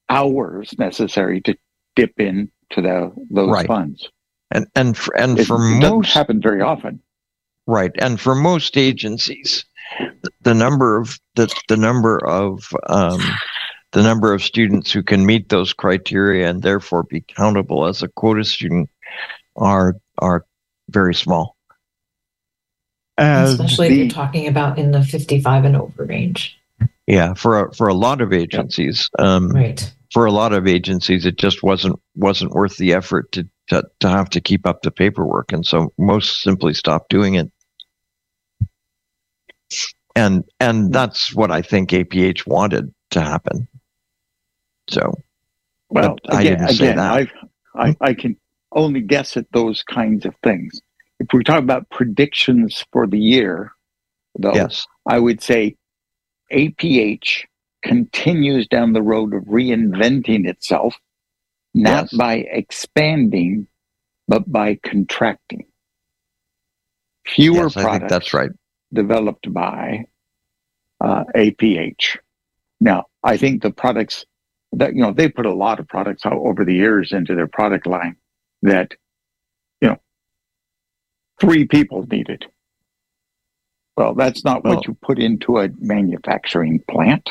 hours necessary to dip in to the, those Right. funds. And and for, and It for most happen very often. right, and for most agencies, the- the number of the the number of um, the number of students who can meet those criteria and therefore be countable as a quota student are are very small. As Especially if you're talking about in the 55 and over range. Yeah, for a, for a lot of agencies, um, Right. for a lot of agencies, it just wasn't wasn't worth the effort to, to to have to keep up the paperwork, and so most simply stopped doing it. And and that's what I think APH wanted to happen. So, Well, But I again, didn't say again that. I, I, I can only guess at those kinds of things. If we talk about predictions for the year, though, yes, I would say APH continues down the road of reinventing itself, not Yes. by expanding, but by contracting. Fewer yes, products that's right. developed by uh, APH. Now, I think the products that you know they put a lot of products out over the years into their product line that three people needed. Well, that's not Well- what you put into a manufacturing plant.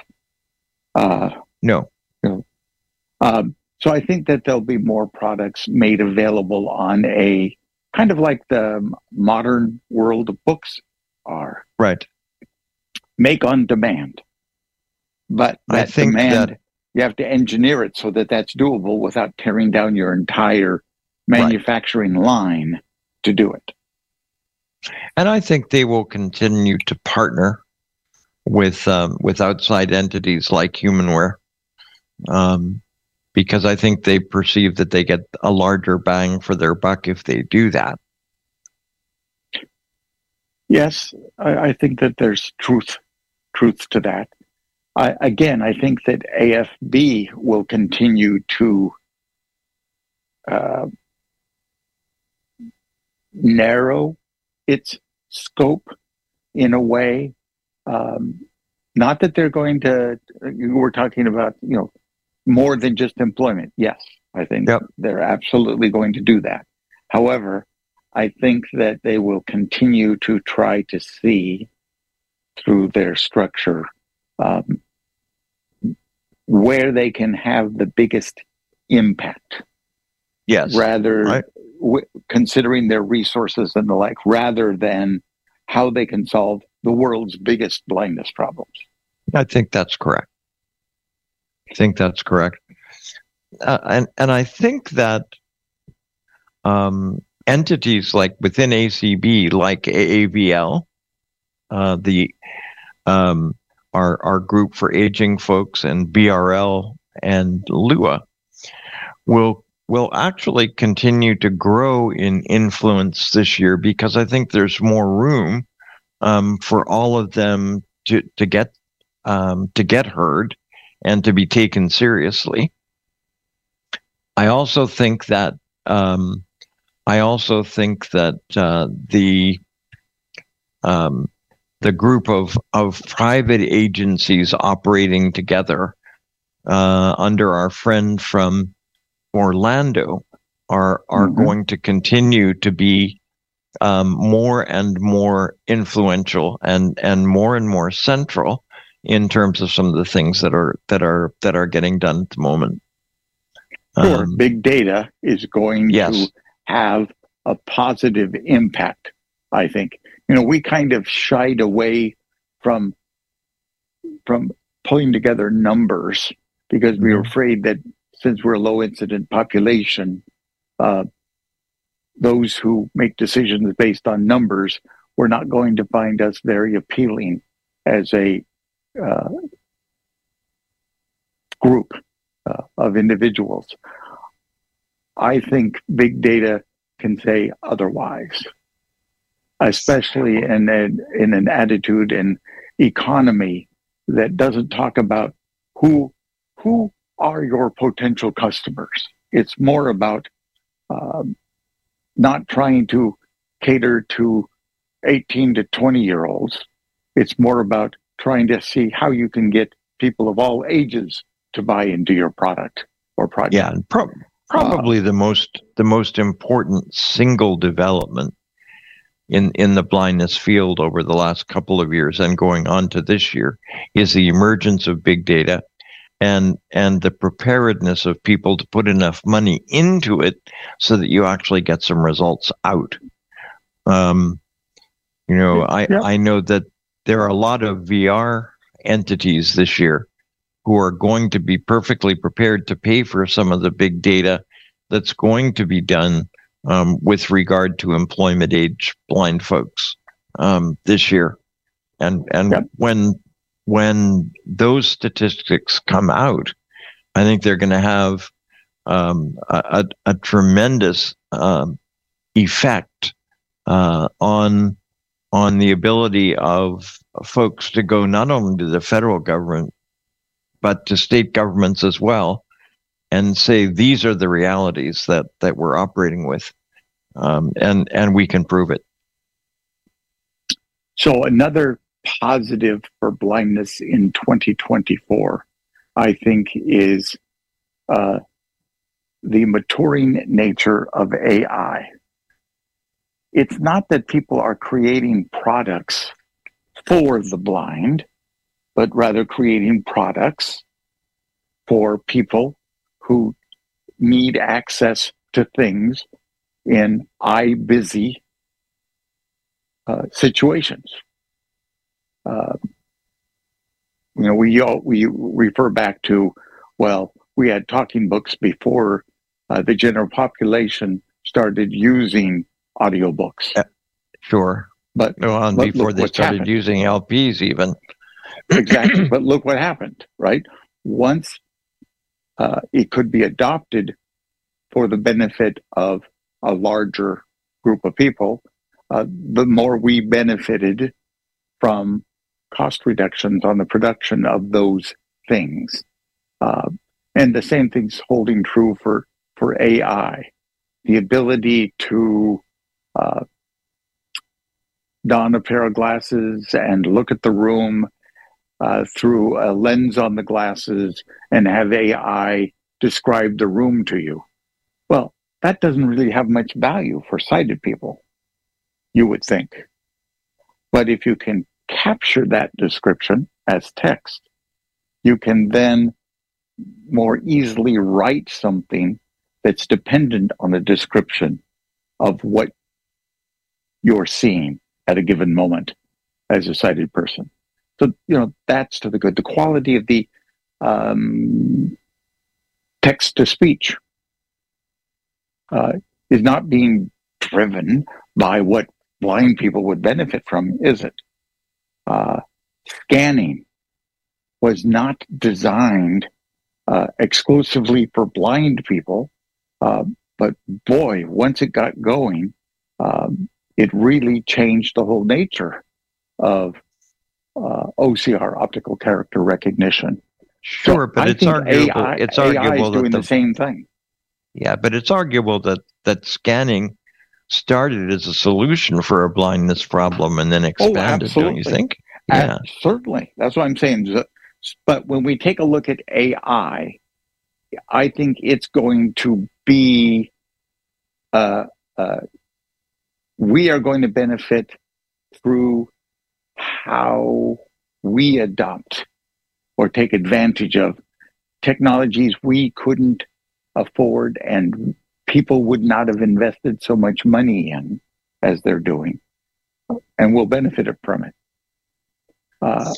Uh, No, um, so I think that there'll be more products made available on a kind of like the modern world of books are right. make on demand. But I that think demand, that- you have to engineer it so that that's doable without tearing down your entire manufacturing line to do it. And I think they will continue to partner with um, with outside entities like Humanware, um, because I think they perceive that they get a larger bang for their buck if they do that. Yes, I, I think that there's truth truth to that. I, again, I think that AFB will continue to uh, narrow its scope in a way. Um, not that they're going to. we're talking about, you know, more than just employment. Yes, I think Yep. they're absolutely going to do that. However, I think that they will continue to try to see through their structure um, where they can have the biggest impact Yes, rather right. W- considering their resources and the like rather than how they can solve the world's biggest blindness problems I think that's correct. I think that's correct, uh, and and I think that um, entities like within ACB, like AAVL, uh, the um, our our group for aging folks, and BRL and Lua, will will actually continue to grow in influence this year because I think there's more room um, for all of them to to get um, to get heard and to be taken seriously. I also think that um, I also think that uh, the um, the group of of private agencies operating together uh, under our friend from Orlando are are Mhm. going to continue to be um, more and more influential and and more and more central in terms of some of the things that are that are that are getting done at the moment. Sure, Um, big data is going Yes. to have a positive impact i think you know we kind of shied away from from pulling together numbers because we were afraid that since we're a low incident population uh, those who make decisions based on numbers were not going to find us very appealing as a uh, group uh, of individuals. I think big data can say otherwise, especially in an, in an attitude and economy that doesn't talk about who who are your potential customers. It's more about um, not trying to cater to 18 to 20 year olds. It's more about trying to see how you can get people of all ages to buy into your product or project. yeah, and pro- probably the most the most important single development in in the blindness field over the last couple of years and going on to this year is the emergence of big data and and the preparedness of people to put enough money into it so that you actually get some results out um you know i Yeah. i know that there are a lot of vr entities this year who are going to be perfectly prepared to pay for some of the big data that's going to be done um, with regard to employment age blind folks um, this year. And and Yep. when when those statistics come out, I think they're going to have um, a, a, tremendous um, effect uh, on on the ability of folks to go not only to the federal government but to state governments as well, and say these are the realities that that we're operating with, um, and and we can prove it. So another positive for blindness in 2024, I think, is uh, the maturing nature of AI. It's not that people are creating products for the blind, but rather creating products for people who need access to things in eye busy uh, situations. Uh, you know, we all, we refer back to well, we had talking books before uh, the general population started using audiobooks. Sure, But on Look- before look they started happened. using LPs even. exactly. but look what happened, right? Once uh, it could be adopted for the benefit of a larger group of people, uh, the more we benefited from cost reductions on the production of those things. Uh, and the same thing's holding true for, for AI. The ability to uh, don a pair of glasses and look at the room uh, through a lens on the glasses and have AI describe the room to you. Well, that doesn't really have much value for sighted people, you would think. But if you can capture that description as text, you can then more easily write something that's dependent on a description of what you're seeing at a given moment as a sighted person. So, you know, that's to the good. The quality of the um, text to speech uh, is not being driven by what blind people would benefit from, is it? Uh, scanning was not designed uh, exclusively for blind people, uh, but boy, once it got going, um, it really changed the whole nature of uh, OCR, optical character recognition. Sure, so but I it's arguable. AI, it's arguable AI doing the, the same thing. Yeah, but it's arguable that that scanning started as a solution for a blindness problem and then oh, expanded. Oh, don't you think? Yeah, certainly. That's what I'm saying. But when we take a look at AI, I think it's going to be. Uh, uh, we are going to benefit through how we adopt or take advantage of technologies we couldn't afford and people would not have invested so much money in as they're doing and will benefit from it. Uh,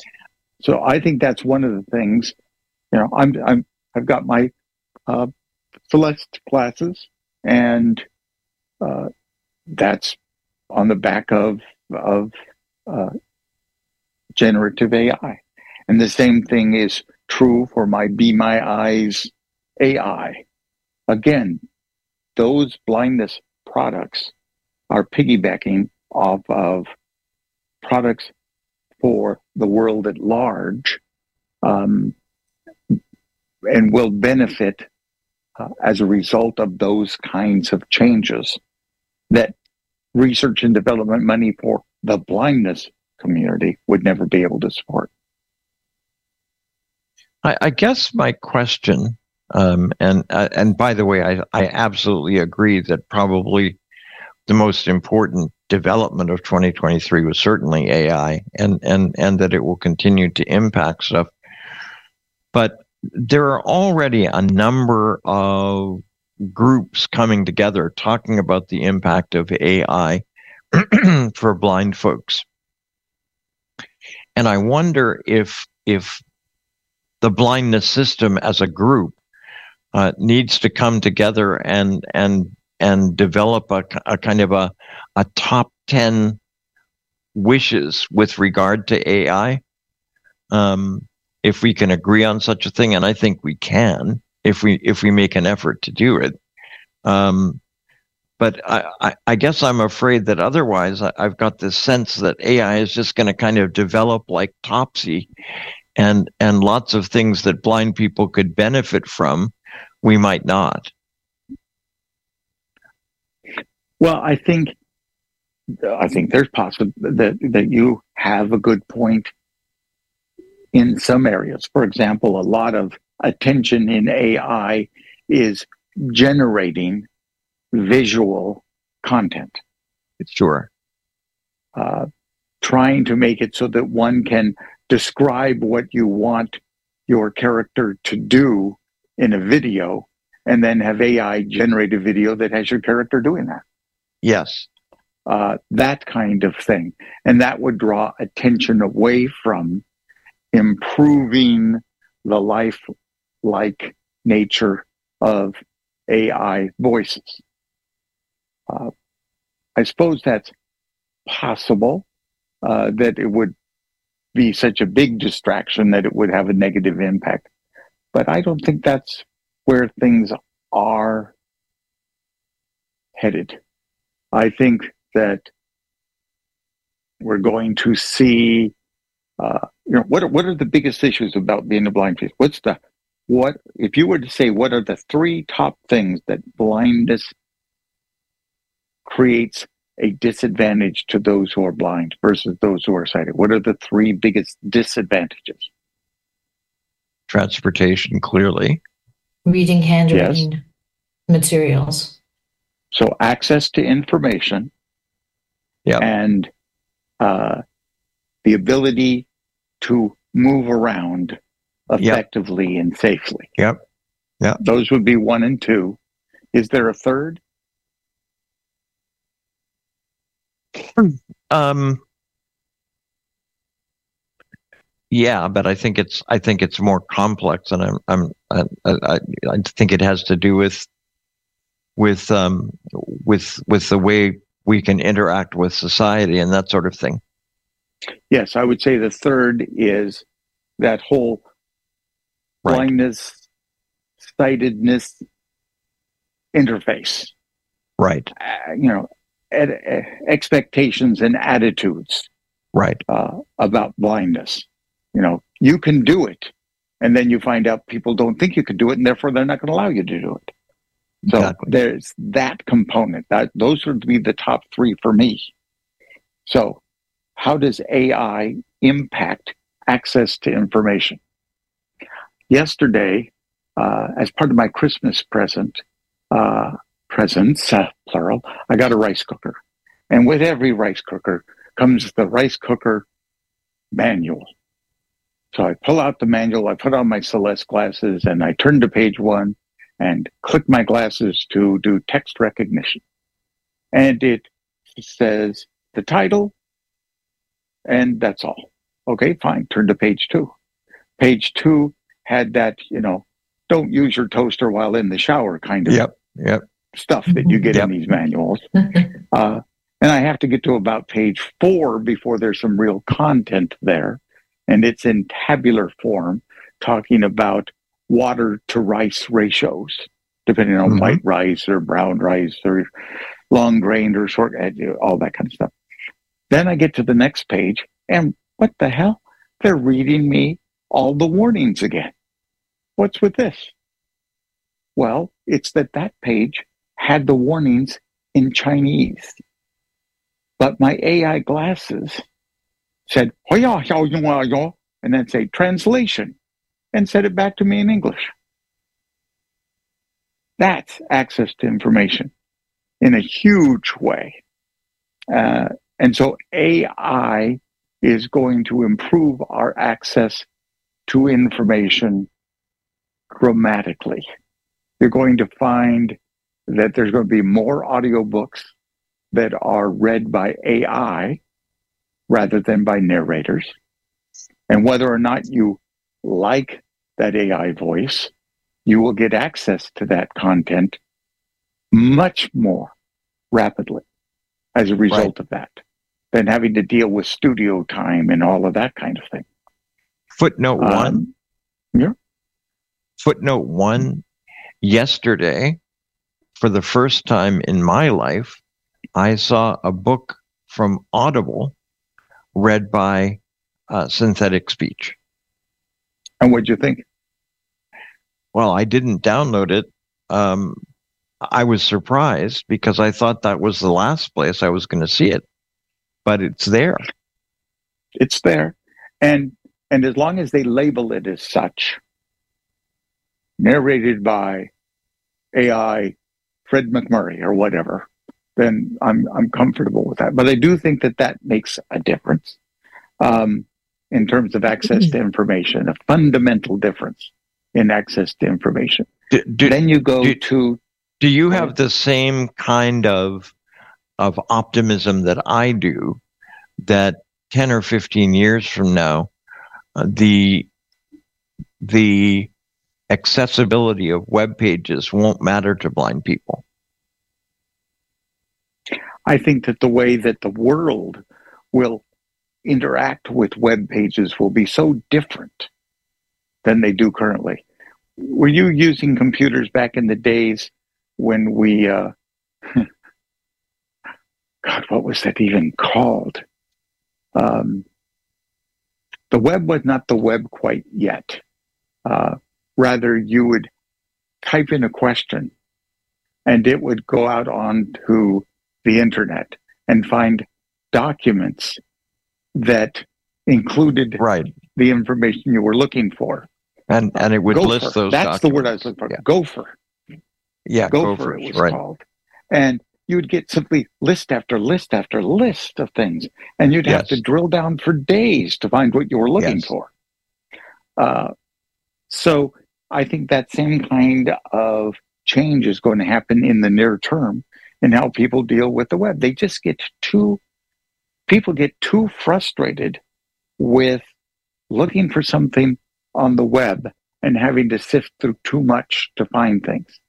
so I think that's one of the things, you know, I'm, I'm, I've got my, uh, Celeste classes and, uh, that's on the back of, of, uh, generative AI. And the same thing is true for my Be My Eyes AI. Again, those blindness products are piggybacking off of products for the world at large um, and will benefit uh, as a result of those kinds of changes that research and development money for the blindness community would never be able to support. I, I guess my question, um, and uh, and by the way, I, I absolutely agree that probably the most important development of 2023 was certainly AI, and and and that it will continue to impact stuff. But there are already a number of groups coming together talking about the impact of AI for blind folks. And I wonder if if the blindness system as a group uh, needs to come together and and and develop a, a kind of a a top ten wishes with regard to AI. Um, if we can agree on such a thing, and I think we can, if we if we make an effort to do it. Um, but I, I, I, guess I'm afraid that otherwise I, have got this sense that AI is just going to kind of develop like Topsy and, and lots of things that blind people could benefit from, we might not. Well, I think, I think there's possible that, that you have a good point in some areas. For example, a lot of attention in AI is generating visual content. It's sure. Uh, trying to make it so that one can describe what you want your character to do in a video and then have AI generate a video that has your character doing that. Yes. Uh, that kind of thing. And that would draw attention away from improving the life like nature of AI voices. Uh, I suppose that's possible uh, that it would be such a big distraction that it would have a negative impact. But I don't think that's where things are headed. I think that we're going to see, uh, you know, what are, what are the biggest issues about being a blind person? What's the what if you were to say what are the three top things that blindness creates a disadvantage to those who are blind versus those who are sighted? What are the three biggest disadvantages? Transportation, clearly. Reading handwritten yes. materials. So access to information. Yeah. And uh, the ability to move around effectively yep. and safely. Yep. Yeah. Those would be one and two. Is there a third? Um, yeah, but I think it's I think it's more complex, and I'm I'm I, I, I think it has to do with with um with with the way we can interact with society and that sort of thing. Yes, I would say the third is that whole right. blindness, sightedness interface. Right. Uh, you know, ed- expectations and attitudes right uh, about blindness you know you can do it and then you find out people don't think you can do it and therefore they're not going to allow you to do it so exactly. there's that component that those would be the top three for me so how does ai impact access to information yesterday uh, as part of my christmas present uh, presents, uh, plural, I got a rice cooker. And with every rice cooker comes the rice cooker manual. So I pull out the manual, I put on my Celeste glasses, and I turn to page one and click my glasses to do text recognition. And it says the title, and that's all. Okay, fine. Turn to page two. Page two had that, you know, don't use your toaster while in the shower kind of yep, yep stuff that you get yep. in these manuals. uh, and I have to get to about page four before there's some real content there. And it's in tabular form, talking about water to rice ratios, depending on mm-hmm. white rice or brown rice or long grained or short, uh, all that kind of stuff. Then I get to the next page, and what the hell? They're reading me all the warnings again. What's with this? Well, it's that that page had the warnings in Chinese. But my AI glasses said, and then say translation and said it back to me in English. That's access to information in a huge way. Uh, and so AI is going to improve our access to information dramatically. You're going to find that there's going to be more audiobooks that are read by AI rather than by narrators. And whether or not you like that AI voice, you will get access to that content much more rapidly as a result right. of that than having to deal with studio time and all of that kind of thing. Footnote um, one. Yeah. Footnote one. Yesterday, for the first time in my life, I saw a book from Audible read by uh, synthetic speech. And what'd you think? Well, I didn't download it. Um, I was surprised because I thought that was the last place I was going to see it, but it's there. It's there, and and as long as they label it as such, narrated by AI Fred MacMurray or whatever, then I'm I'm comfortable with that. But I do think that that makes a difference um, in terms of access to information, a fundamental difference in access to information. Do, do, then you go do, to. Do you have the same kind of of optimism that I do? That ten or fifteen years from now, uh, the the accessibility of web pages won't matter to blind people? I think that the way that the world will interact with web pages will be so different than they do currently. Were you using computers back in the days when we, uh, God, what was that even called? Um, the web was not the web quite yet. Uh, rather, you would type in a question and it would go out onto the internet and find documents that included right. the information you were looking for. And and it would Gopher. list those. That's the word I was looking for. Yeah, Gopher. yeah Gopher, Gophers, it was right. called. And you would get simply list after list after list of things. And you'd have to drill down for days to find what you were looking Yes. for. Uh, so I think that same kind of change is going to happen in the near term in how people deal with the web. They just get too, people get too frustrated with looking for something on the web and having to sift through too much to find things.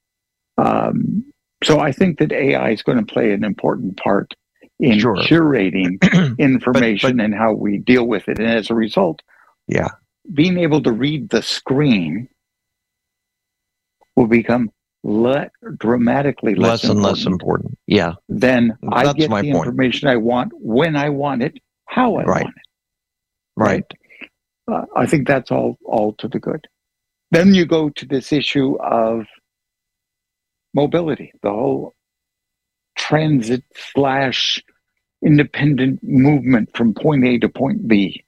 Um, so I think that AI is going to play an important part in Sure. curating information and how we deal with it. And as a result, Yeah. being able to read the screen will become le- dramatically less, Less and less important. Yeah. Then I get the point. information I want when I want it, how I Right. want it. Right. Uh, I think that's all all to the good. Then you go to this issue of mobility, the whole transit slash independent movement from point A to point B,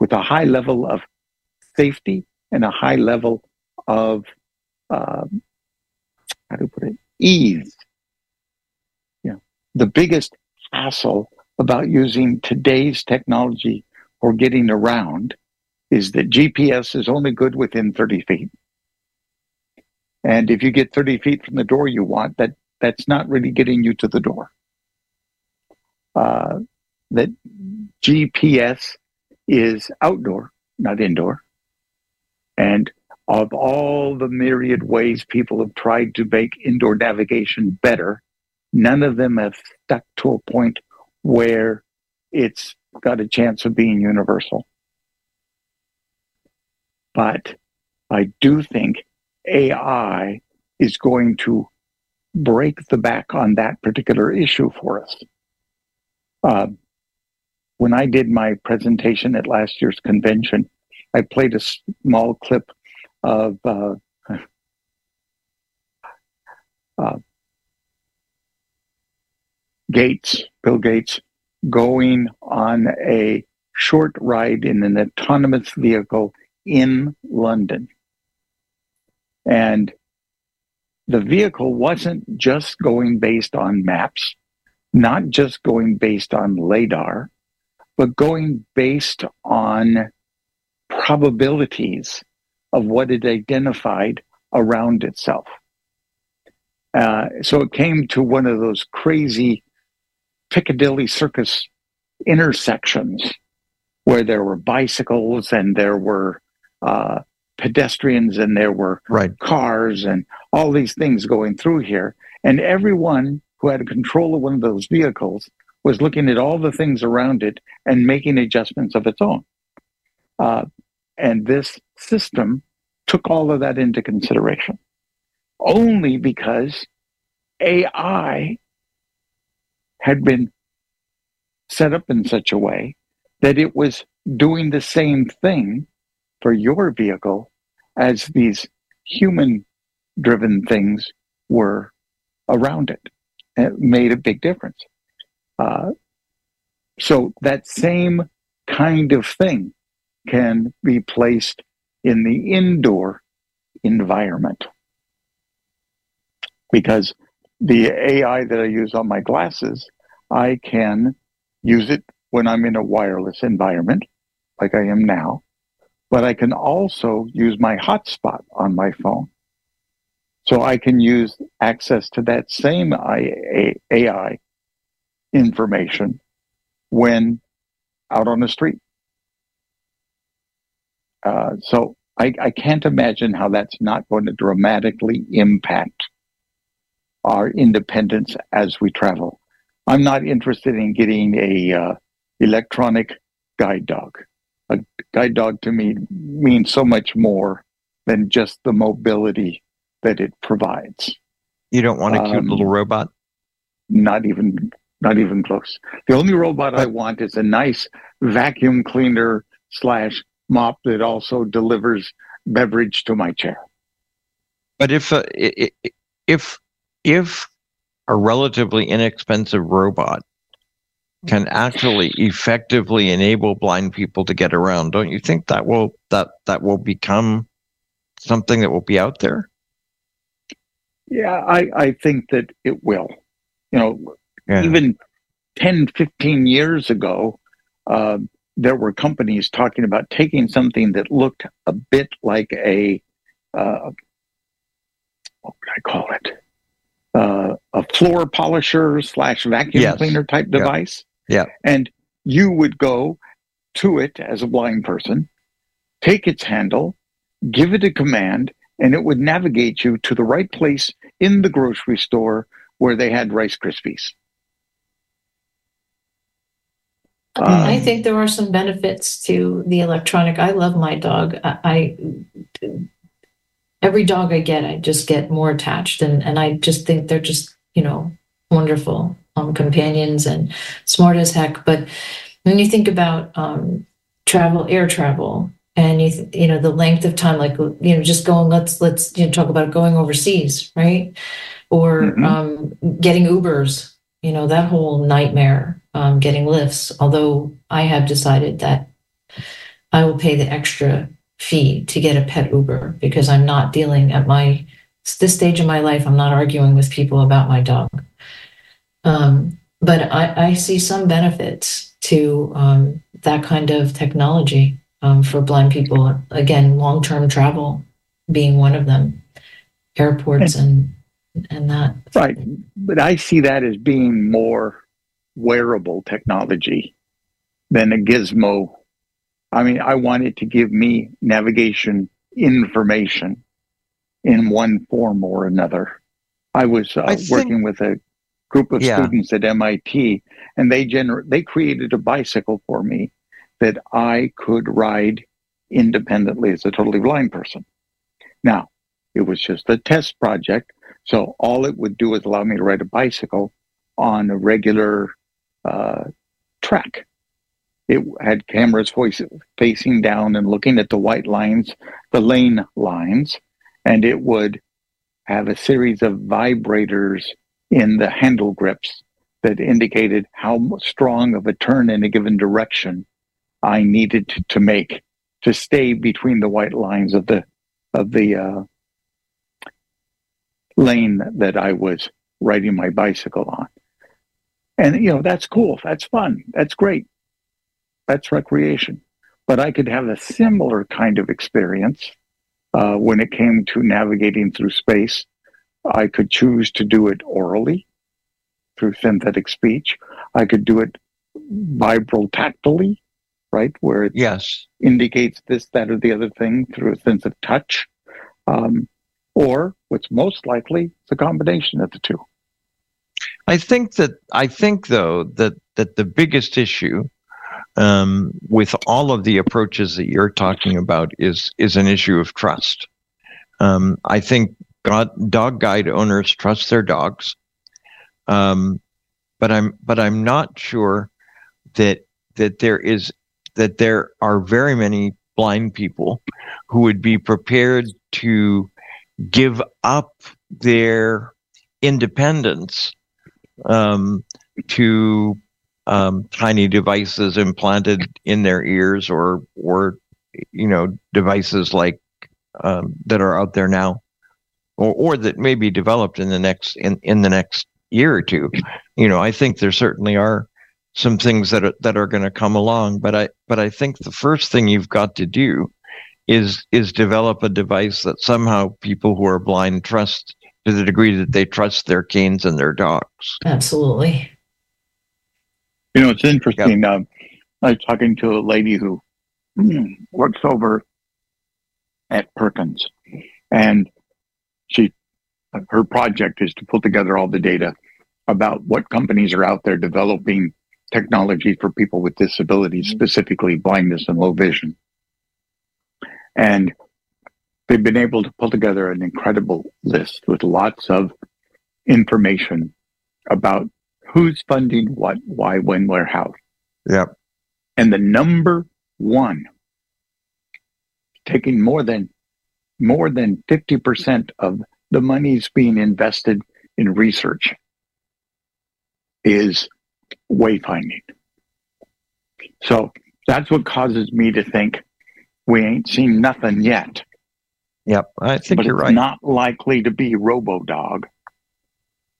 with a high level of safety and a high level of um, how you put it ease. Know, the biggest hassle about using today's technology for getting around is that GPS is only good within 30 feet. And if you get 30 feet from the door you want, that that's not really getting you to the door. Uh, that GPS is outdoor, not indoor. And of all the myriad ways people have tried to make indoor navigation better, none of them have stuck to a point where it's got a chance of being universal. But I do think AI is going to break the back on that particular issue for us. Uh, when I did my presentation at last year's convention, I played a small clip of uh, uh, Gates, Bill Gates, going on a short ride in an autonomous vehicle in London. And the vehicle wasn't just going based on maps, not just going based on radar, but going based on probabilities of what it identified around itself. Uh, so it came to one of those crazy Piccadilly Circus intersections where there were bicycles and there were uh, pedestrians and there were Right. cars and all these things going through here. And everyone who had control of one of those vehicles was looking at all the things around it and making adjustments of its own. Uh, and this system took all of that into consideration only because AI had been set up in such a way that it was doing the same thing for your vehicle as these human driven things were around it. It made a big difference. Uh, so that same kind of thing can be placed in the indoor environment. Because the AI that I use on my glasses, I can use it when I'm in a wireless environment, like I am now, but I can also use my hotspot on my phone. So I can use access to that same AI information when out on the street. Uh, so I, I can't imagine how that's not going to dramatically impact our independence as we travel. I'm not interested in getting a uh, electronic guide dog. A guide dog to me means so much more than just the mobility that it provides. You don't want a cute Um, little robot. Not even not even close. The only robot I want is a nice vacuum cleaner slash mop that also delivers beverage to my chair. But if uh, if if a relatively inexpensive robot can actually effectively enable blind people to get around, don't you think that will that that will become something that will be out there? Yeah, I, I think that it will. You know, Yeah. even 10, 15 years ago, uh, there were companies talking about taking something that looked a bit like a, uh, what would I call it? Uh, a floor polisher slash vacuum Yes. cleaner type device. Yeah. Yeah. And you would go to it as a blind person, take its handle, give it a command, and it would navigate you to the right place in the grocery store where they had Rice Krispies. I Um, think there are some benefits to the electronic. I love my dog. I, I every dog I get, I just get more attached, and and I just think they're just you know wonderful um, companions and smart as heck. But when you think about um, travel, air travel, and you th- you know the length of time, like you know just going, let's let's you know, talk about going overseas, right? Or Mhm. um, getting Ubers. You know that whole nightmare um, getting lifts. Although I have decided that I will pay the extra fee to get a pet Uber because I'm not dealing at my this stage of my life. I'm not arguing with people about my dog. Um, but I, I see some benefits to um, that kind of technology um, for blind people. Again, long term travel being one of them, airports and and that. Right. But I see that as being more wearable technology than a gizmo. I mean, I want it to give me navigation information in one form or another. I was uh, I think- working with a group of Yeah. students at MIT, and they gener- they created a bicycle for me that I could ride independently as a totally blind person. Now, it was just a test project, so all it would do is allow me to ride a bicycle on a regular uh, track. It had cameras facing down and looking at the white lines, the lane lines, and it would have a series of vibrators in the handle grips that indicated how strong of a turn in a given direction I needed to, to make to stay between the white lines of the of the uh, lane that I was riding my bicycle on. And you know that's cool. That's fun. That's great. That's recreation. But I could have a similar kind of experience uh, when it came to navigating through space. I could choose to do it orally through synthetic speech. I could do it vibral tactily, right, where it Yes. indicates this, that, or the other thing through a sense of touch. Um, or what's most likely, it's a combination of the two. I think that I think though that that the biggest issue um, with all of the approaches that you're talking about is is an issue of trust. Um, I think God, dog guide owners trust their dogs, um, but I'm but I'm not sure that that there is that there are very many blind people who would be prepared to give up their independence um, to um, tiny devices implanted in their ears or or you know devices like um, that are out there now or, or that may be developed in the next in, in the next year or two. You know i think there certainly are some things that are, that are going to come along but i but i think the first thing you've got to do is is develop a device that somehow people who are blind trust to the degree that they trust their canes and their dogs Absolutely. You know, it's interesting. Um, I was talking to a lady who mm, works over at Perkins, and she her project is to pull together all the data about what companies are out there developing technology for people with disabilities, specifically blindness and low vision. And they've been able to pull together an incredible list with lots of information about who's funding what, why, when, where, how. Yep. And the number one, taking more than more than 50% of the monies being invested in research is wayfinding. So that's what causes me to think we ain't seen nothing yet. Yep, I think but you're it's right. not likely to be Robo Dog.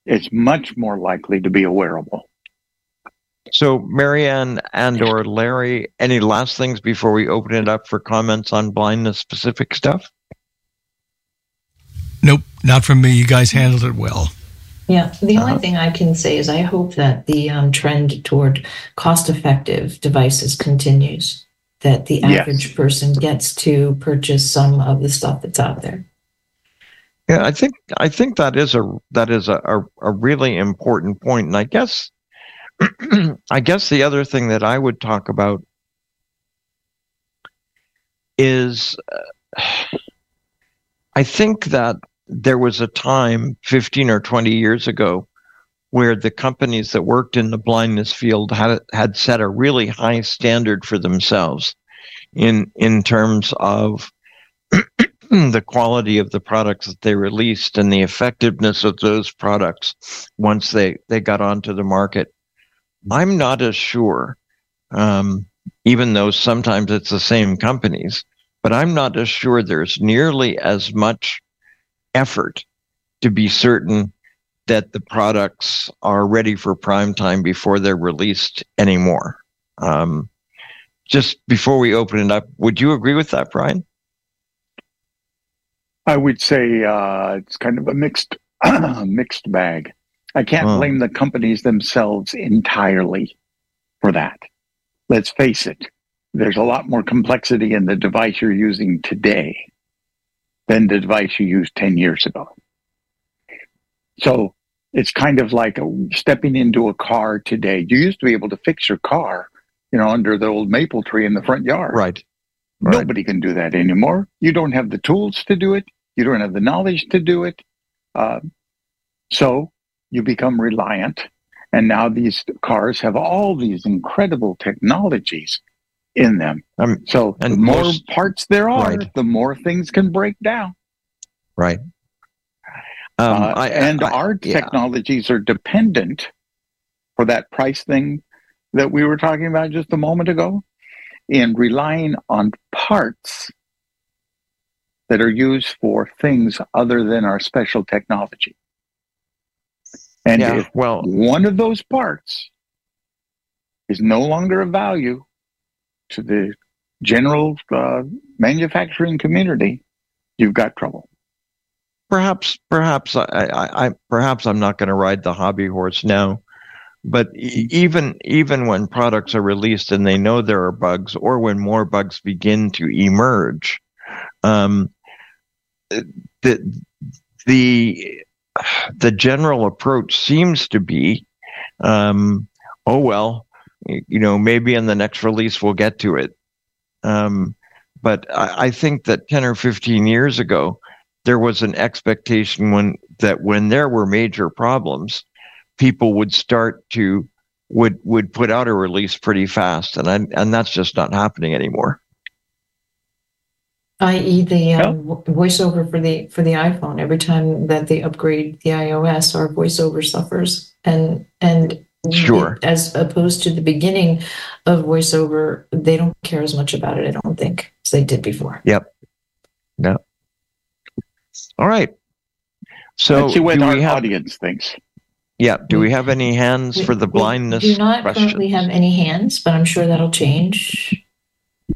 It's much more likely to be a wearable. So, Marianne and or Larry, any last things before we open it up for comments on blindness specific stuff? Nope, not from me. You guys handled it well. Yeah, the Uh-huh. only thing I can say is I hope that the um, trend toward cost-effective devices continues. That the Yes. average person gets to purchase some of the stuff that's out there. Yeah, I think I think that is a that is a, a, a really important point. And I guess I guess the other thing that I would talk about is uh, I think that there was a time 15 or 20 years ago where the companies that worked in the blindness field had had set a really high standard for themselves in in terms of the quality of the products that they released and the effectiveness of those products once they they got onto the market. I'm not as sure, um, even though sometimes it's the same companies, but I'm not as sure there's nearly as much effort to be certain that the products are ready for prime time before they're released anymore. Um, just before we open it up, would you agree with that, Brian? I would say uh, it's kind of a mixed mixed bag. I can't Hmm. blame the companies themselves entirely for that. Let's face it, there's a lot more complexity in the device you're using today than the device you used 10 years ago. So it's kind of like a, stepping into a car today. You used to be able to fix your car, you know, under the old maple tree in the front yard. Right. Right. Nobody can do that anymore. You don't have the tools to do it. You don't have the knowledge to do it. Uh, so you become reliant. And now these cars have all these incredible technologies in them. Um, So the and more most- parts there are, Right. the more things can break down. Right. Um, Uh, I, and I- our yeah. technologies are dependent for that price thing that we were talking about just a moment ago in relying on parts that are used for things other than our special technology. And yeah. if Well, one of those parts is no longer of value to the general uh, manufacturing community, you've got trouble. Perhaps, perhaps I, I, I perhaps I'm not going to ride the hobby horse now, but even even when products are released and they know there are bugs, or when more bugs begin to emerge, um, the the the general approach seems to be, um, oh well, you know, maybe in the next release we'll get to it. Um, but I, I think that 10 or 15 years ago, there was an expectation when that when there were major problems, people would start to would would put out a release pretty fast, and I, and that's just not happening anymore. i.e. the um, vo- voiceover for the for the iPhone. Every time that they upgrade the iOS, our voiceover suffers, and and Sure. as opposed to the beginning of voiceover, they don't care as much about it. I don't think as they did before. All right. So Let's see what do our we have? audience thinks. Yeah. Do we have any hands We- for the we blindness do not questions? currently have any hands, but I'm sure that'll change.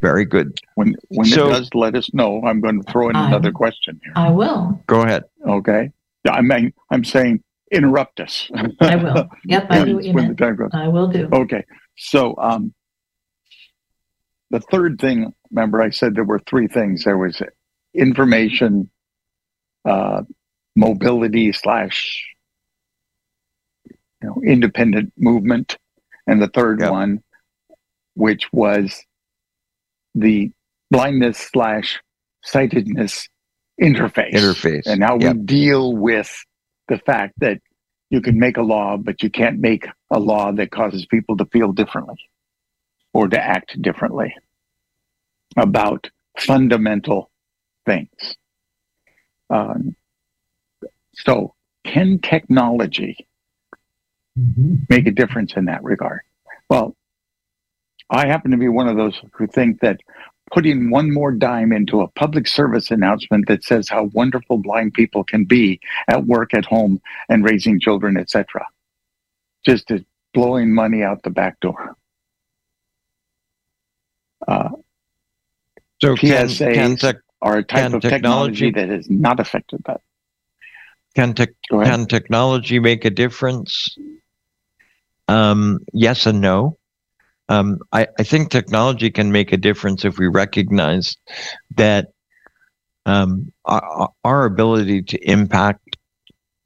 Very good. When when So- it does, let us know. I'm going to throw in Um, another question here. I will. Go ahead. Okay. Yeah, I mean, I'm saying interrupt us. I will. Yep, I do what you when the meant. time comes. I will do. Okay. So um, the third thing, remember, I said there were three things. There was information, uh, mobility slash, you know, independent movement, and the third Yep. one, which was the blindness slash sightedness interface. Interface. And how Yep. we deal with the fact that you can make a law, but you can't make a law that causes people to feel differently or to act differently about fundamental things. Um, so, can technology make a difference in that regard? Well, I happen to be one of those who think that putting one more dime into a public service announcement that says how wonderful blind people can be at work, at home, and raising children, etc., just is blowing money out the back door. Uh, So can, PSAs can, tech, are a type Can of technology technology- that has not affected that. can, ahead. can technology make a difference? Um, yes and no. Um, I, I think technology can make a difference if we recognize that um, our, our ability to impact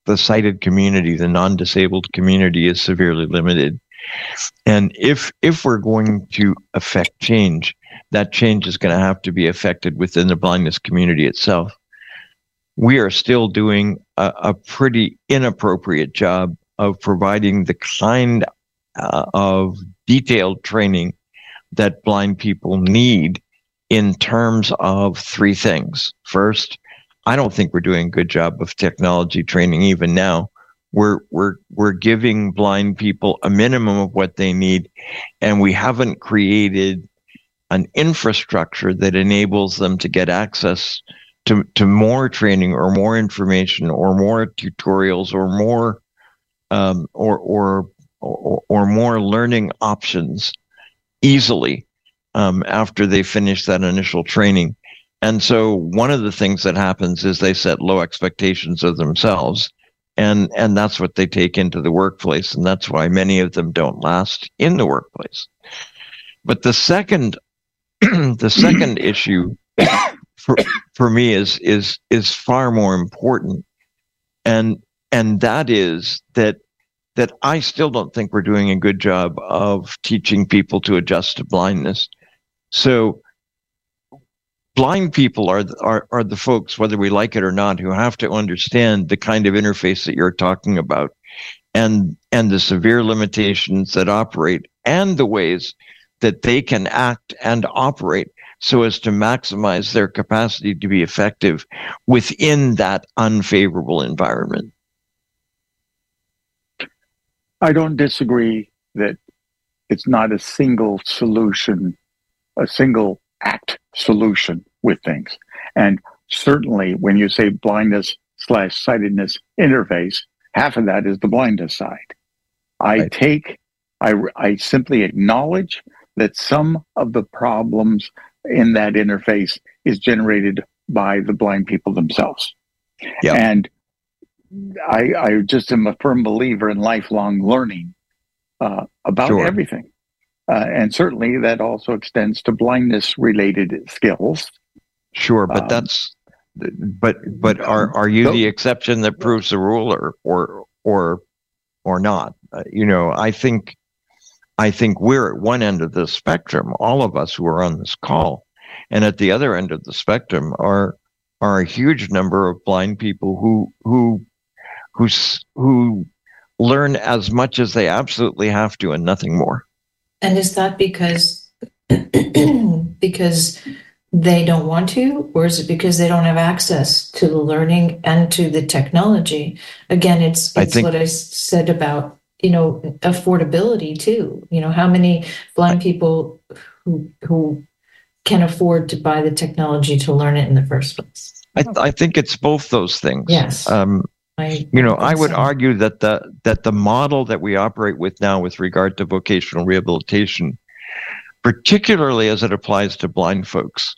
the sighted community, the non-disabled community, is severely limited. And if if we're going to affect change, that change is going to have to be affected within the blindness community itself. We are still doing a, a pretty inappropriate job of providing the kind uh, of detailed training that blind people need in terms of three things. First, I don't think we're doing a good job of technology training even now. We're we're we're giving blind people a minimum of what they need, and we haven't created an infrastructure that enables them to get access to, to more training or more information or more tutorials or more um, or, or or or more learning options easily um, after they finish that initial training. And so one of the things that happens is they set low expectations of themselves and and that's what they take into the workplace and that's why many of them don't last in the workplace. But the second the second issue for for me is is is far more important and and that is that that I still don't think we're doing a good job of teaching people to adjust to blindness. So blind people are are are the folks whether we like it or not who have to understand the kind of interface that you're talking about and and the severe limitations that operate and the ways that they can act and operate so as to maximize their capacity to be effective within that unfavorable environment. I don't disagree that it's not a single solution, a single act solution with things. And certainly when you say blindness slash sightedness interface, half of that is the blindness side. I Right. take, I, I simply acknowledge that some of the problems in that interface is generated by the blind people themselves. Yeah. And I, I just am a firm believer in lifelong learning uh, about Sure. everything. Uh, and certainly that also extends to blindness related skills. Sure, but Um, that's but but are are you so- the exception that proves the rule or or or or not? Uh, you know, I think I think we're at one end of the spectrum, all of us who are on this call, and at the other end of the spectrum are are a huge number of blind people who who who who learn as much as they absolutely have to and nothing more. And is that because because they don't want to, or is it because they don't have access to the learning and to the technology? Again, it's I it's what I said about you know affordability too. You know, how many blind people who who can afford to buy the technology to learn it in the first place? I I think it's both those things. Yes. Um, I, you know, I would so. argue that the that the model that we operate with now with regard to vocational rehabilitation, particularly as it applies to blind folks,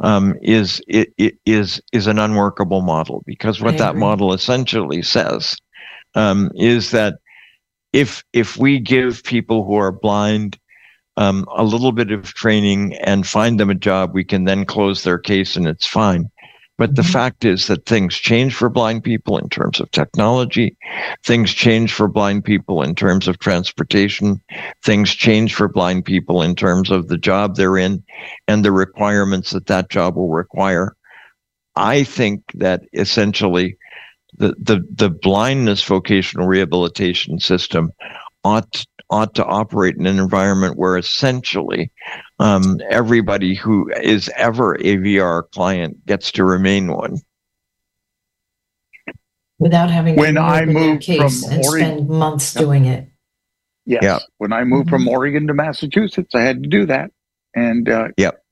um, is it, it is is an unworkable model because what that model essentially says um, is that if if we give people who are blind um, a little bit of training and find them a job, we can then close their case and it's fine. But the Mhm. fact is that things change for blind people in terms of technology. Things change for blind people in terms of transportation. Things change for blind people in terms of the job they're in and the requirements that that job will require. I think that essentially the, the, the blindness vocational rehabilitation system ought ought to operate in an environment where essentially um, everybody who is ever a VR client gets to remain one. Without having When to I reopen their moved case from and Oregon- spend months doing it. Yes. Yeah. When I moved from Oregon to Massachusetts, I had to do that. And uh, Yep.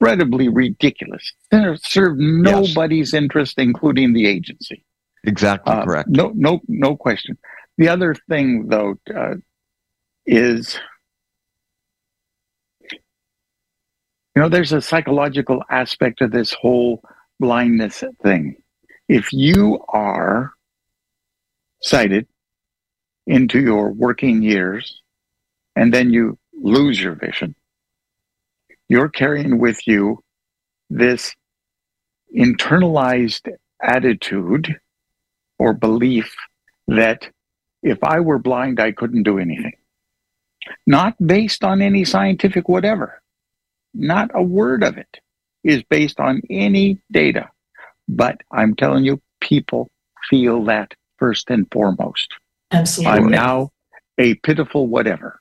incredibly ridiculous. It served nobody's interest, including the agency. Exactly Uh, correct. No, no, no question. The other thing, though, uh, is you know, there's a psychological aspect of this whole blindness thing. If you are sighted into your working years and then you lose your vision, you're carrying with you this internalized attitude or belief that if I were blind, I couldn't do anything. Not based on any scientific whatever. Not a word of it is based on any data. But I'm telling you, people feel that first and foremost. Absolutely. I'm now a pitiful whatever.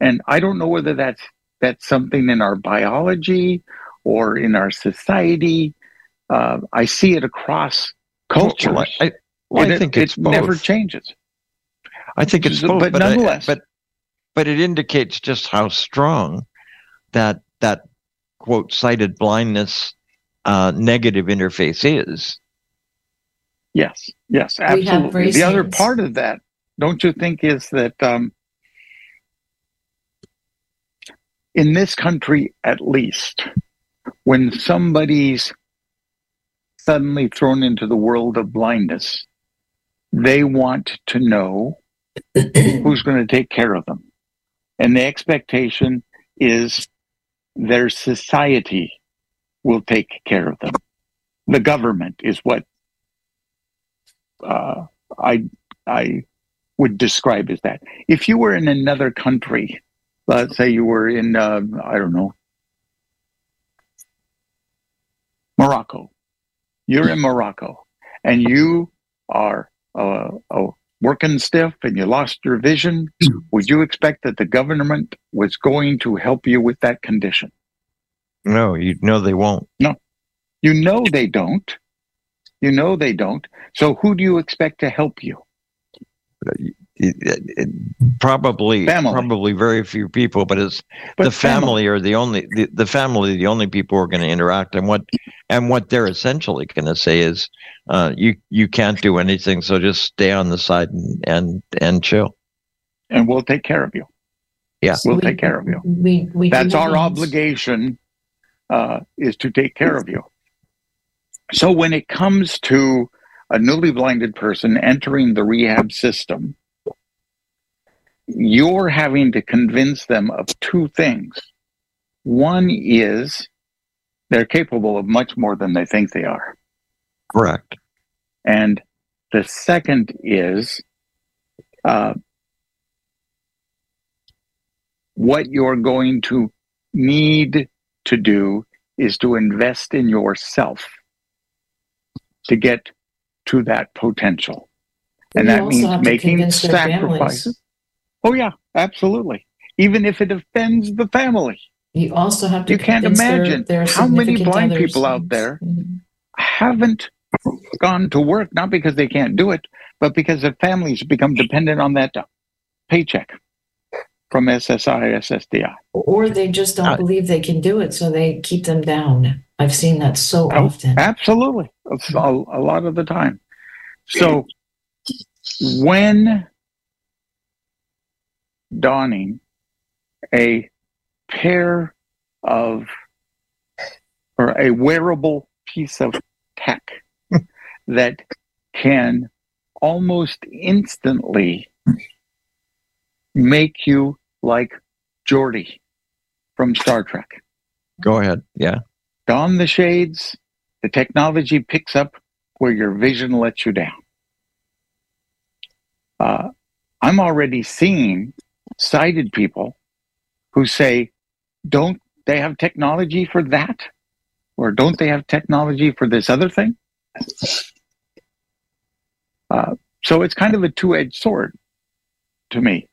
And I don't know whether that's that's something in our biology or in our society. Uh, I see it across cultures. Well, I, well, and I it- think it it's both. never changes. I think it's So- both, but but, I- nonetheless- but but it indicates just how strong that that quote sighted blindness uh, negative interface is. Yes, yes, absolutely. The other part of that, don't you think, is that um, in this country, at least, when somebody's suddenly thrown into the world of blindness, they want to know who's going to take care of them. And the expectation is their society will take care of them. The government is what uh, I I would describe as that. If you were in another country, let's say you were in uh, I don't know Morocco, you're in Morocco, and you are uh, uh, working stiff, and you lost your vision. Would you expect that the government was going to help you with that condition? No, you know they won't. No, you know they don't. You know they don't. So who do you expect to help you? It- it- it- probably Family. probably very few people, but it's But the family are the only the, the family the only people who are going to interact and what and what they're essentially going to say is uh, you you can't do anything so just stay on the side and and, and chill and we'll take care of you. Yeah. we'll We- take care of you. We, we That's our hands. obligation uh, is to take care of you. So when it comes to a newly blinded person entering the rehab system, you're having to convince them of two things. One is they're capable of much more than they think they are. correct And the second is uh, what you're going to need to do is to invest in yourself to get to that potential. And We that means making convince their sacrifices. Oh, yeah, absolutely. Even if it offends the family. You also have to You can't convince their- imagine their how many blind people out there Mhm. haven't gone to work, not because they can't do it, but because their families become dependent on that paycheck from SSI, SSDI. Or they just don't Uh, believe they can do it, so they keep them down. I've seen that so Oh, often. Absolutely. A, a lot of the time. So when donning a pair of or a wearable piece of tech that can almost instantly make you like Geordi from Star Trek. go ahead yeah don the shades, the technology picks up where your vision lets you down. Uh, I'm already seeing sighted people who say, don't they have technology for that? Or don't they have technology for this other thing? Uh, so it's kind of a two edged sword to me.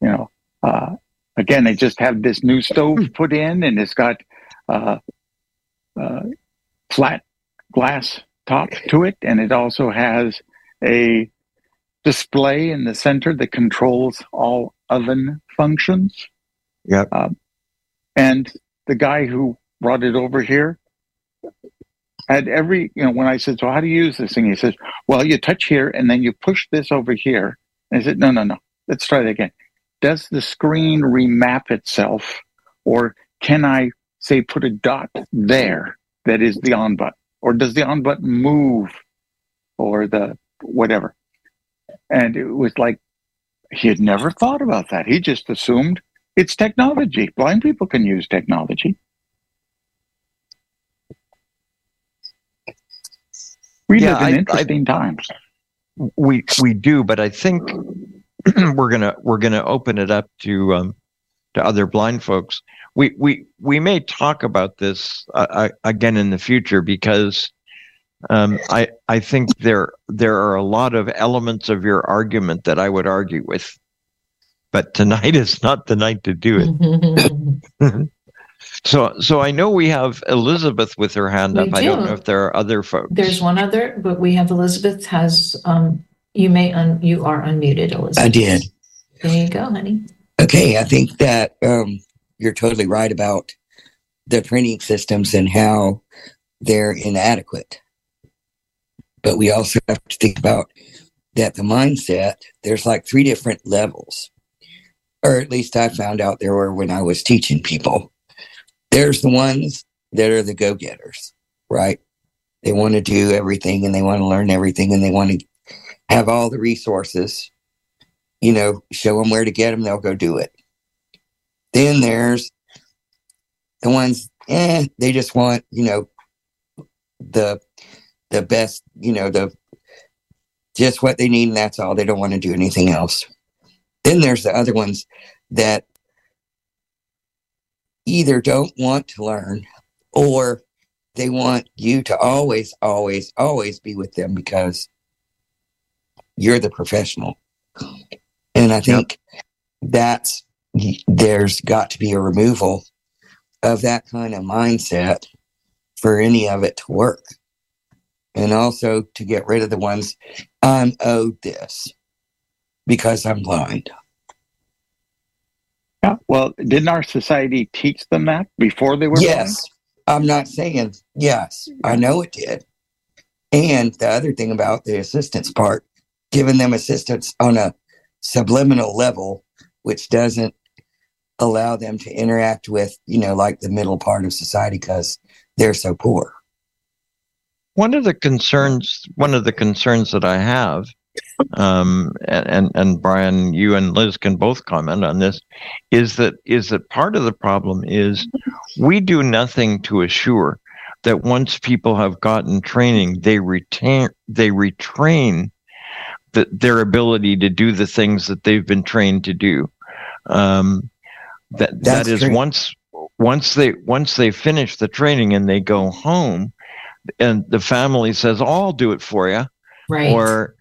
You know, uh, again, they just have this new stove put in and it's got uh, uh, flat glass top to it, and it also has a display in the center that controls all oven functions. Yep. Um, and the guy who brought it over here had every, you know, when I said, So, how do you use this thing? He says, Well, you touch here and then you push this over here. And I said, No, no, no. Let's try that again. Does the screen remap itself, or can I say put a dot there that is the on button? Or does the on button move or the whatever? And it was like he had never thought about that. He just assumed it's technology. Blind people can use technology. We Yeah, live in I- I- interesting times. we we do, but I think we're gonna we're gonna open it up to um, to other blind folks. We we we may talk about this uh, uh, again in the future because um, I I think there there are a lot of elements of your argument that I would argue with, but tonight is not the night to do it. So so I know we have Elizabeth with her hand We up. I don't know if there are other folks. There's one other, but we have Elizabeth has, um, you may, un you are unmuted, Elizabeth. I did. There you go, honey. Okay, I think that um, you're totally right about the training systems and how they're inadequate. But we also have to think about that the mindset, there's like three different levels, or at least I found out there were when I was teaching people. There's the ones that are the go getters, right? They want to do everything and they want to learn everything and they want to have all the resources you know, show them where to get them, they'll go do it. Then there's the ones, eh, they just want, you know, the the best, you know, the just what they need and that's all. They don't want to do anything else. Then there's the other ones that either don't want to learn or they want you to always, always, always be with them because you're the professional. And I think that's there's got to be a removal of that kind of mindset for any of it to work. And also to get rid of the ones I'm owed this because I'm blind. Yeah. Well, didn't our society teach them that before they were Yes. I'm not saying yes. I know it did. And the other thing about the assistance part, giving them assistance on a subliminal level, which doesn't allow them to interact with, you know, like the middle part of society because they're so poor. One of the concerns one of the concerns that i have um and, and brian you and liz can both comment on this is that is that part of the problem is we do nothing to assure that once people have gotten training they retain they retrain the, their ability to do the things that they've been trained to do. Um that That's that is once once they once they finish the training and they go home and the family says oh, i'll do it for you Right. or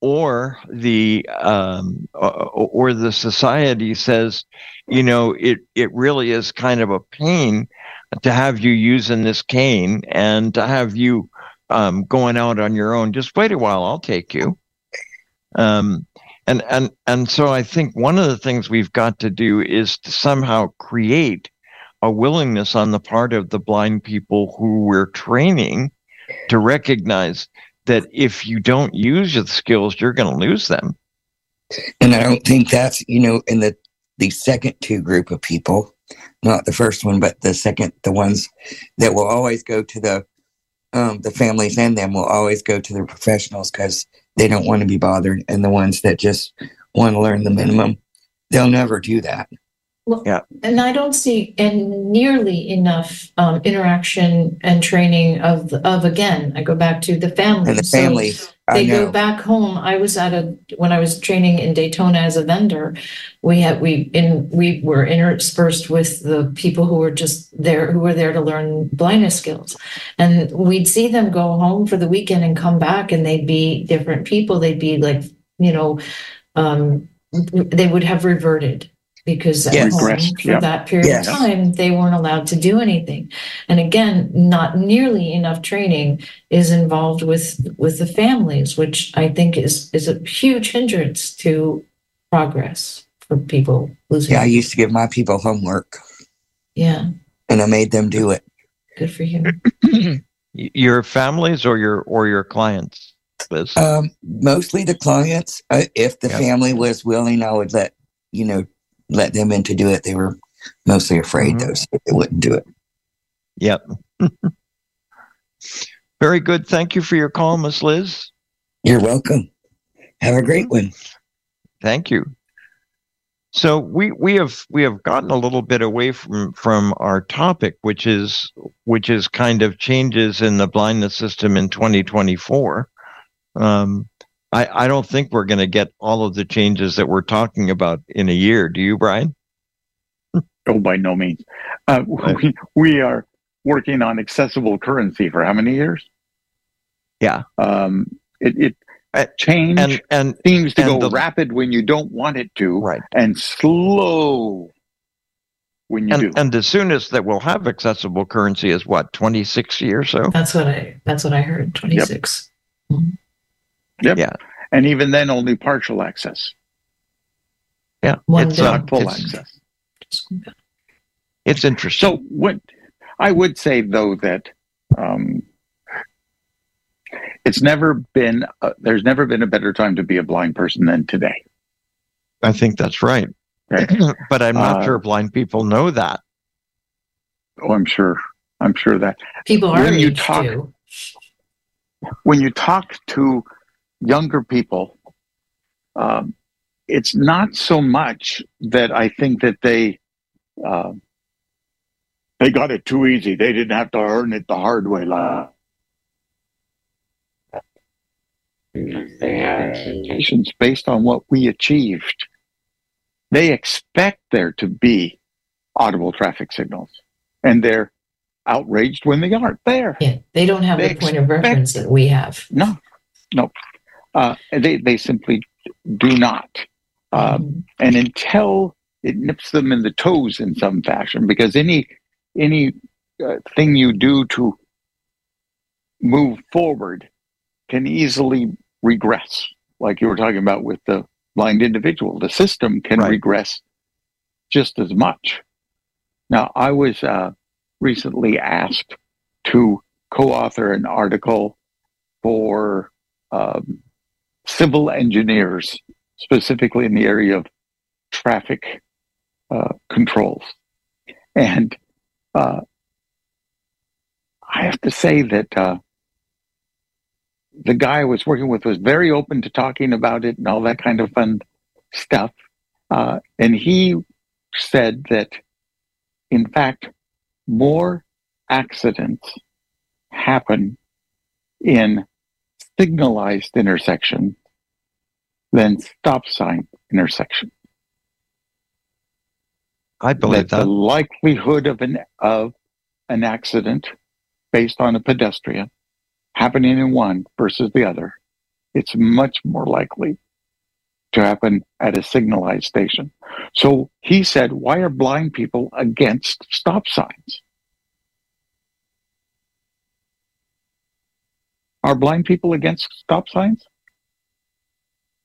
or the um or the society says you know it it really is kind of a pain to have you using this cane and to have you um going out on your own. Just wait a while i'll take you. Um and and and so i think one of the things we've got to do is to somehow create a willingness on the part of the blind people who we're training to recognize that if you don't use the skills, you're going to lose them. And I don't think that's, you know, in the the second two group of people, not the first one, but the second, the ones that will always go to the um, the families and them will always go to the professionals because they don't want to be bothered, and the ones that just want to learn the minimum, they'll never do that. Well, Yeah. And I don't see and nearly enough um, interaction and training of of again. I go back to the family. And the So family, they go back home. I was at a when I was training in Daytona as a vendor. We had we in we were interspersed with the people who were just there who were there to learn blindness skills, and we'd see them go home for the weekend and come back, and they'd be different people. They'd be like you know, um, they would have reverted because at Yes. home Regressed, for yeah. that period Yes. of time they weren't allowed to do anything and again not nearly enough training is involved with with the families which i think is is a huge hindrance to progress for people losing Yeah, I used to give my people homework yeah and I made them do it. good for you Your families or your or your clients, Liz? Um, mostly the clients. Uh, if the Yeah. family was willing, I would let you know let them in to do it. They were mostly afraid Mhm. though, so they wouldn't do it. Yep. Very good. Thank you for your call, Miss Liz. You're welcome. Have a great one. Thank you. So we we have we have gotten a little bit away from from our topic, which is which is kind of changes in the blindness system in 2024. Um, I I don't think we're going to get all of the changes that we're talking about in a year. Do you, Brian? Oh, by no means. Uh, we, we are working on accessible currency for how many years? Yeah. Um, it, it Uh, change And and seems to and go the- rapid when you don't want it to, right. and slow when you And do. and the soonest that we'll have accessible currency is what 26 years so. that's what i that's what i heard 26 Yep. Yeah. And even then, only partial access, Yeah, One it's day. uh, not full it's, access. it's interesting. So what I would say though that um, it's never been uh, there's never been a better time to be a blind person than today. I think that's right. Right. but I'm not Uh, sure blind people know that. Oh, I'm sure. I'm sure that people are When you talk- too. when you talk to younger people, um, it's not so much that I think that they uh, they got it too easy. They didn't have to earn it the hard way. La. They had expectations based on what we achieved. They expect there to be audible traffic signals, and they're outraged when they aren't there. yeah they don't have They the point of reference that we have No, no. Uh, they they simply do not. Um, and until it nips them in the toes in some fashion, because any any uh, thing you do to move forward can easily regress, like you were talking about with the blind individual. The system can Right. regress just as much. Now, I was uh, recently asked to co-author an article for um, civil engineers, specifically in the area of traffic uh, controls. And uh, I have to say that uh, the guy I was working with was very open to talking about it and all that kind of fun stuff. Uh, and he said that, in fact, more accidents happen in signalized intersection than stop sign intersection. I believe the that. The likelihood of an of an accident based on a pedestrian happening in one versus the other, it's much more likely to happen at a signalized station. So he said, why are blind people against stop signs? Are blind people against stop signs?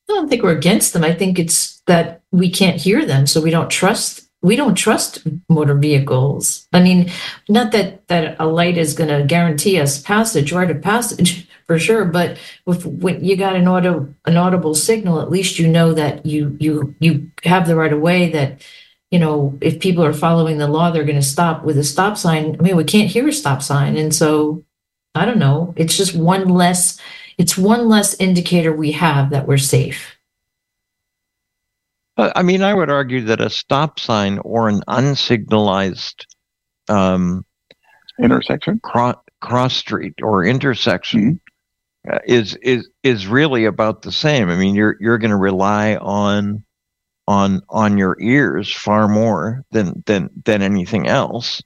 I don't think we're against them. I think it's that we can't hear them, so we don't trust. We don't trust motor vehicles. I mean, not that that a light is going to guarantee us passage, right of passage for sure. But if when you got an auto an audible signal, at least you know that you you you have the right of way. That you know if people are following the law, they're going to stop with a stop sign. I mean, we can't hear a stop sign, and so I don't know. It's just one less. It's one less indicator we have that we're safe. I mean, I would argue that a stop sign or an unsignalized um, intersection, cro- cross street or intersection uh, is is is really about the same. I mean, you're you're going to rely on on on your ears far more than than than anything else.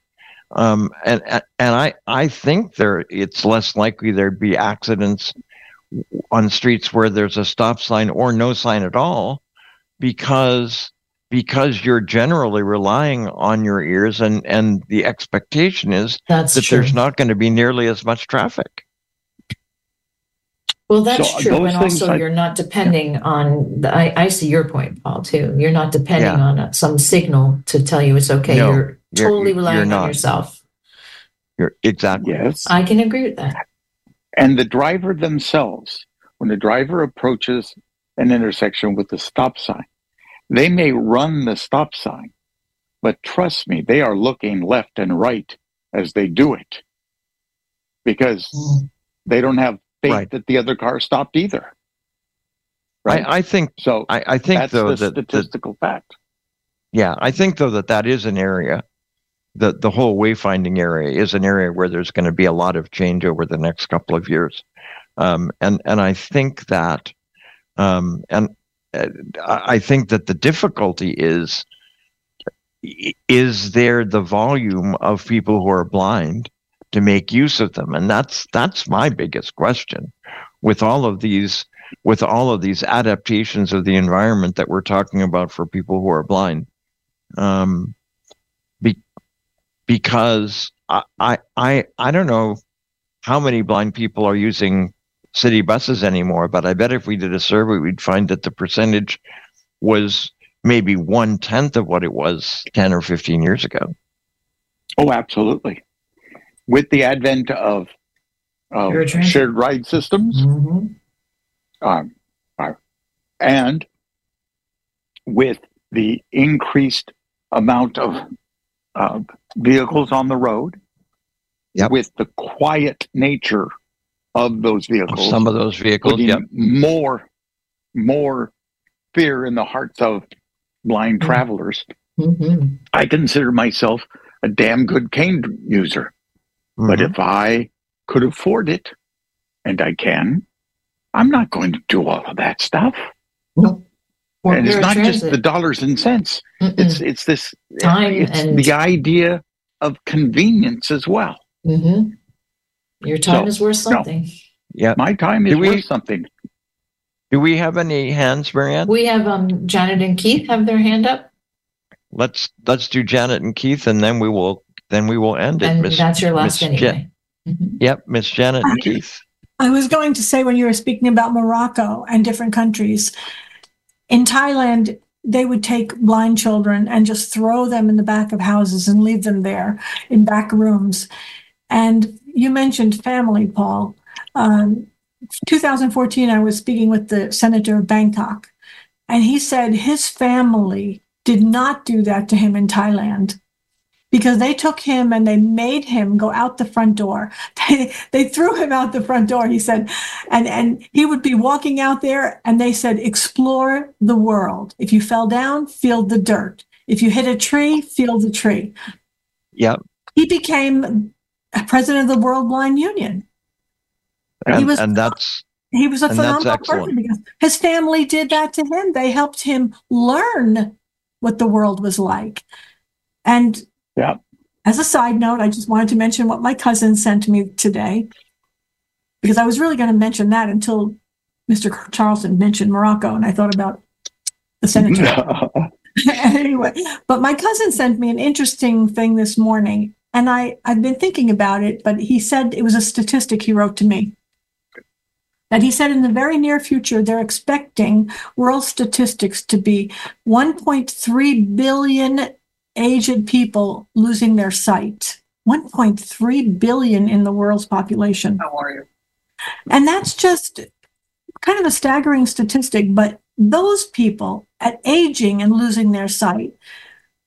Um, and and I I think there it's less likely there'd be accidents on streets where there's a stop sign or no sign at all because because you're generally relying on your ears and and the expectation is That's that true. there's not going to be nearly as much traffic. Well, that's So, true, and also I- you're not depending on. The, I I see your point, Paul. Too. You're not depending Yeah. on uh, some signal to tell you it's okay. No, you're you're- totally you're relying on yourself. You're exactly Yes. I can agree with that. And the driver themselves, when the driver approaches an intersection with a stop sign, they may run the stop sign, but trust me, they are looking left and right as they do it because they don't have faith Right. that the other car stopped either. Right. I, I think so I, I think that's though the that, that statistical fact. yeah I think though that that is an area the the whole wayfinding area is an area where there's going to be a lot of change over the next couple of years, um, and and I think that um, and uh, I think that the difficulty is is there the volume of people who are blind to make use of them? And that's that's my biggest question. With all of these with all of these adaptations of the environment that we're talking about for people who are blind um, because I, I i i don't know how many blind people are using city buses anymore but i bet if we did a survey we'd find that the percentage was maybe one tenth of what it was 10 or 15 years ago Oh, absolutely. With the advent of, of shared ride systems, Mhm. um, uh, and with the increased amount of uh, vehicles on the road, Yep. with the quiet nature of those vehicles, some of those vehicles yep more more fear in the hearts of blind Mhm. travelers. Mhm. I consider myself a damn good cane user. But Mhm. if I could afford it, and I can, I'm not going to do all of that stuff. Nope. Or and it's not just the dollars and cents. Mm-mm. It's it's this Time it's and- the idea of convenience as well. Mhm. Your time So, is worth no. something. yeah My time is we- worth something. do we have any hands marianne We have um Janet and Keith have their hand up, let's let's do janet and keith and then we will then we will end it and Miss- that's your last Miss Ja- anyway. Mhm. yep miss janet and keith I was going to say when you were speaking about Morocco and different countries, in Thailand, they would take blind children and just throw them in the back of houses and leave them there in back rooms. And you mentioned family, Paul. Um, 2014, I was speaking with the senator of Bangkok, and he said his family did not do that to him in Thailand because they took him and they made him go out the front door. They, they threw him out the front door, he said, and, and he would be walking out there and they said, explore the world. If you fell down, feel the dirt. If you hit a tree, feel the tree. yep He became a president of the World Blind Union. He and, was- and that's He was a phenomenal person because his family did that to him. They helped him learn what the world was like. And Yeah. as a side note, I just wanted to mention what my cousin sent me today because I was really going to mention that until Mr. Charlson mentioned Morocco, and I thought about the senator. anyway, but my cousin sent me an interesting thing this morning, and I I've been thinking about it. But he said it was a statistic he wrote to me that he said in the very near future they're expecting world statistics to be 1.3 billion aged people losing their sight. 1.3 billion in the world's population. How are you? And that's just kind of a staggering statistic, but those people at aging and losing their sight,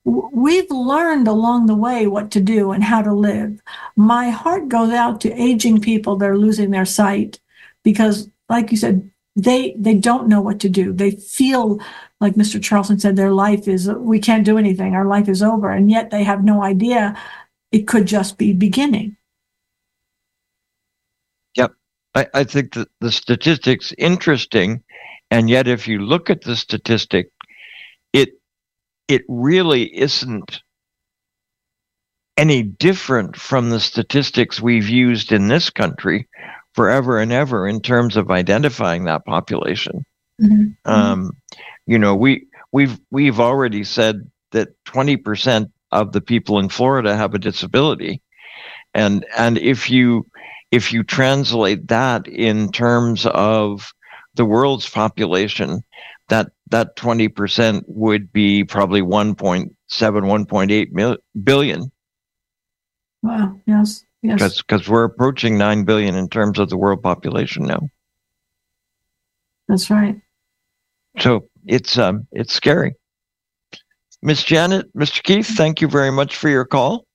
we've learned along the way what to do and how to live. My heart goes out to aging people that are losing their sight because, like you said, they they don't know what to do. They feel like Mr. Charlson said, their life is we can't do anything. Our life is over, and yet they have no idea it could just be beginning. Yep, I, I think that the statistics interesting, and yet if you look at the statistic, it it really isn't any different from the statistics we've used in this country forever and ever in terms of identifying that population. Mm-hmm. Um, you know, we we've we've already said that 20% of the people in Florida have a disability. And and if you if you translate that in terms of the world's population, that that 20% would be probably 1.7 1.8 mil- billion. Wow, yes. Yes. Because we're approaching 9 billion in terms of the world population now. That's right. So it's um it's scary. Miss Janet, Mr. Keith, thank you very much for your call.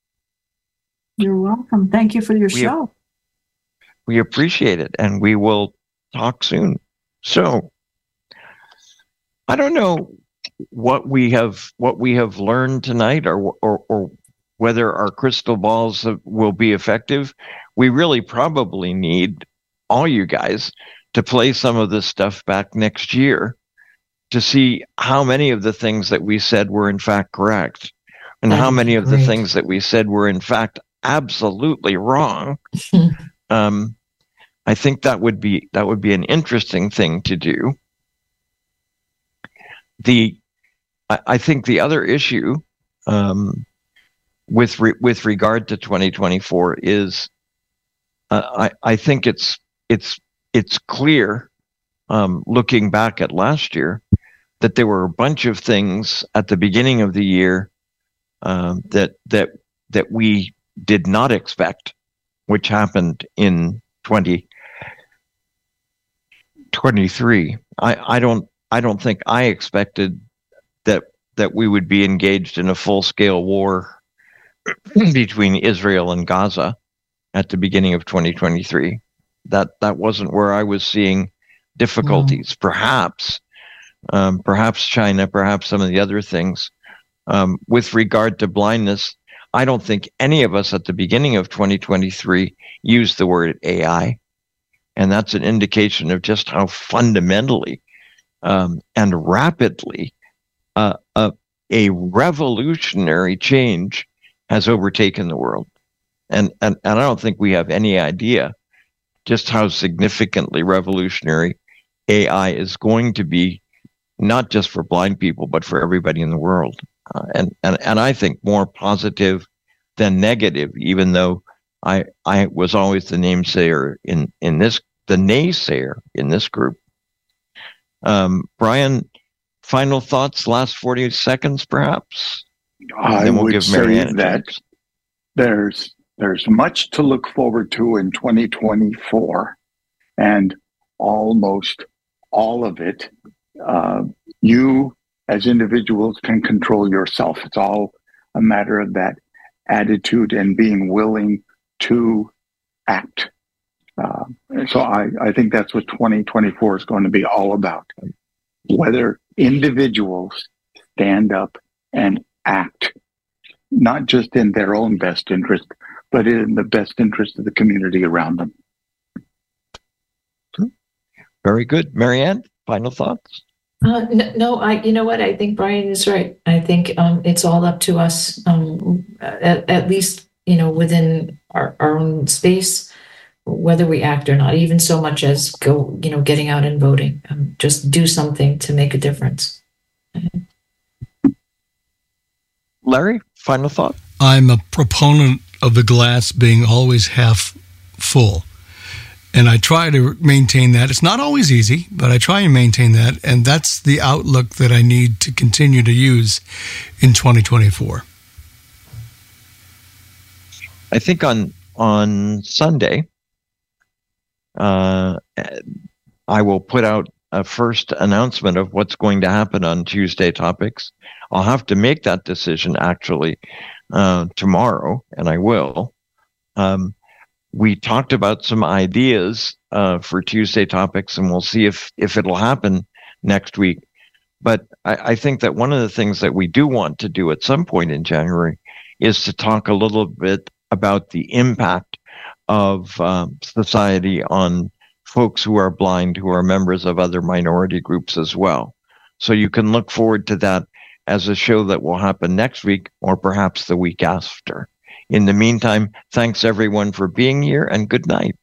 You're welcome. Thank you for your we, show. We appreciate it and we will talk soon. So I don't know what we have what we have learned tonight or or, or whether our crystal balls will be effective. We really probably need all you guys to play some of this stuff back next year to see how many of the things that we said were in fact correct and how many of the things that we said were in fact absolutely wrong. um, I think that would be that would be an interesting thing to do. The I, I think the other issue um, with re- with regard to 2024 is uh, I I think it's it's it's clear um, looking back at last year that there were a bunch of things at the beginning of the year um, that that that we did not expect, which happened in 2023. I, I don't I don't think I expected that that we would be engaged in a full scale war between Israel and Gaza at the beginning of 2023. That that wasn't where I was seeing difficulties. Mm. Perhaps, um, perhaps China, perhaps some of the other things. Um, with regard to blindness, I don't think any of us at the beginning of 2023 used the word AI, and that's an indication of just how fundamentally um, and rapidly uh, uh, a revolutionary change has overtaken the world. And, and, and I don't think we have any idea just how significantly revolutionary AI is going to be, not just for blind people, but for everybody in the world. Uh, and, and, and I think more positive than negative, even though I, I was always the namesayer in, in this, the naysayer in this group. Um, Brian, final thoughts, last 40 seconds, perhaps? I we'll would say that there's there's much to look forward to in 2024, and almost all of it, uh, you as individuals can control yourself. It's all a matter of that attitude and being willing to act. Uh, so I, I think that's what 2024 is going to be all about. Whether individuals stand up and act, not just in their own best interest, but in the best interest of the community around them. Very good. Marianne, final thoughts? Uh, no, no, I. You know what? I think Brian is right. I think um, it's all up to us, um, at, at, least you know within our, our own space, whether we act or not. Even so much as go, you know, getting out and voting. Um, just do something to make a difference. Larry, final thought? I'm a proponent of the glass being always half full. And I try to maintain that. It's not always easy, but I try and maintain that. And that's the outlook that I need to continue to use in 2024. I think on on Sunday, uh, I will put out a first announcement of what's going to happen on Tuesday topics. I'll have to make that decision actually uh, tomorrow, and I will. Um, we talked about some ideas uh, for Tuesday topics, and we'll see if if it'll happen next week. But I, I, think that one of the things that we do want to do at some point in January is to talk a little bit about the impact of um, society on folks who are blind, who are members of other minority groups as well. So you can look forward to that as a show that will happen next week or perhaps the week after. In the meantime, thanks everyone for being here and good night.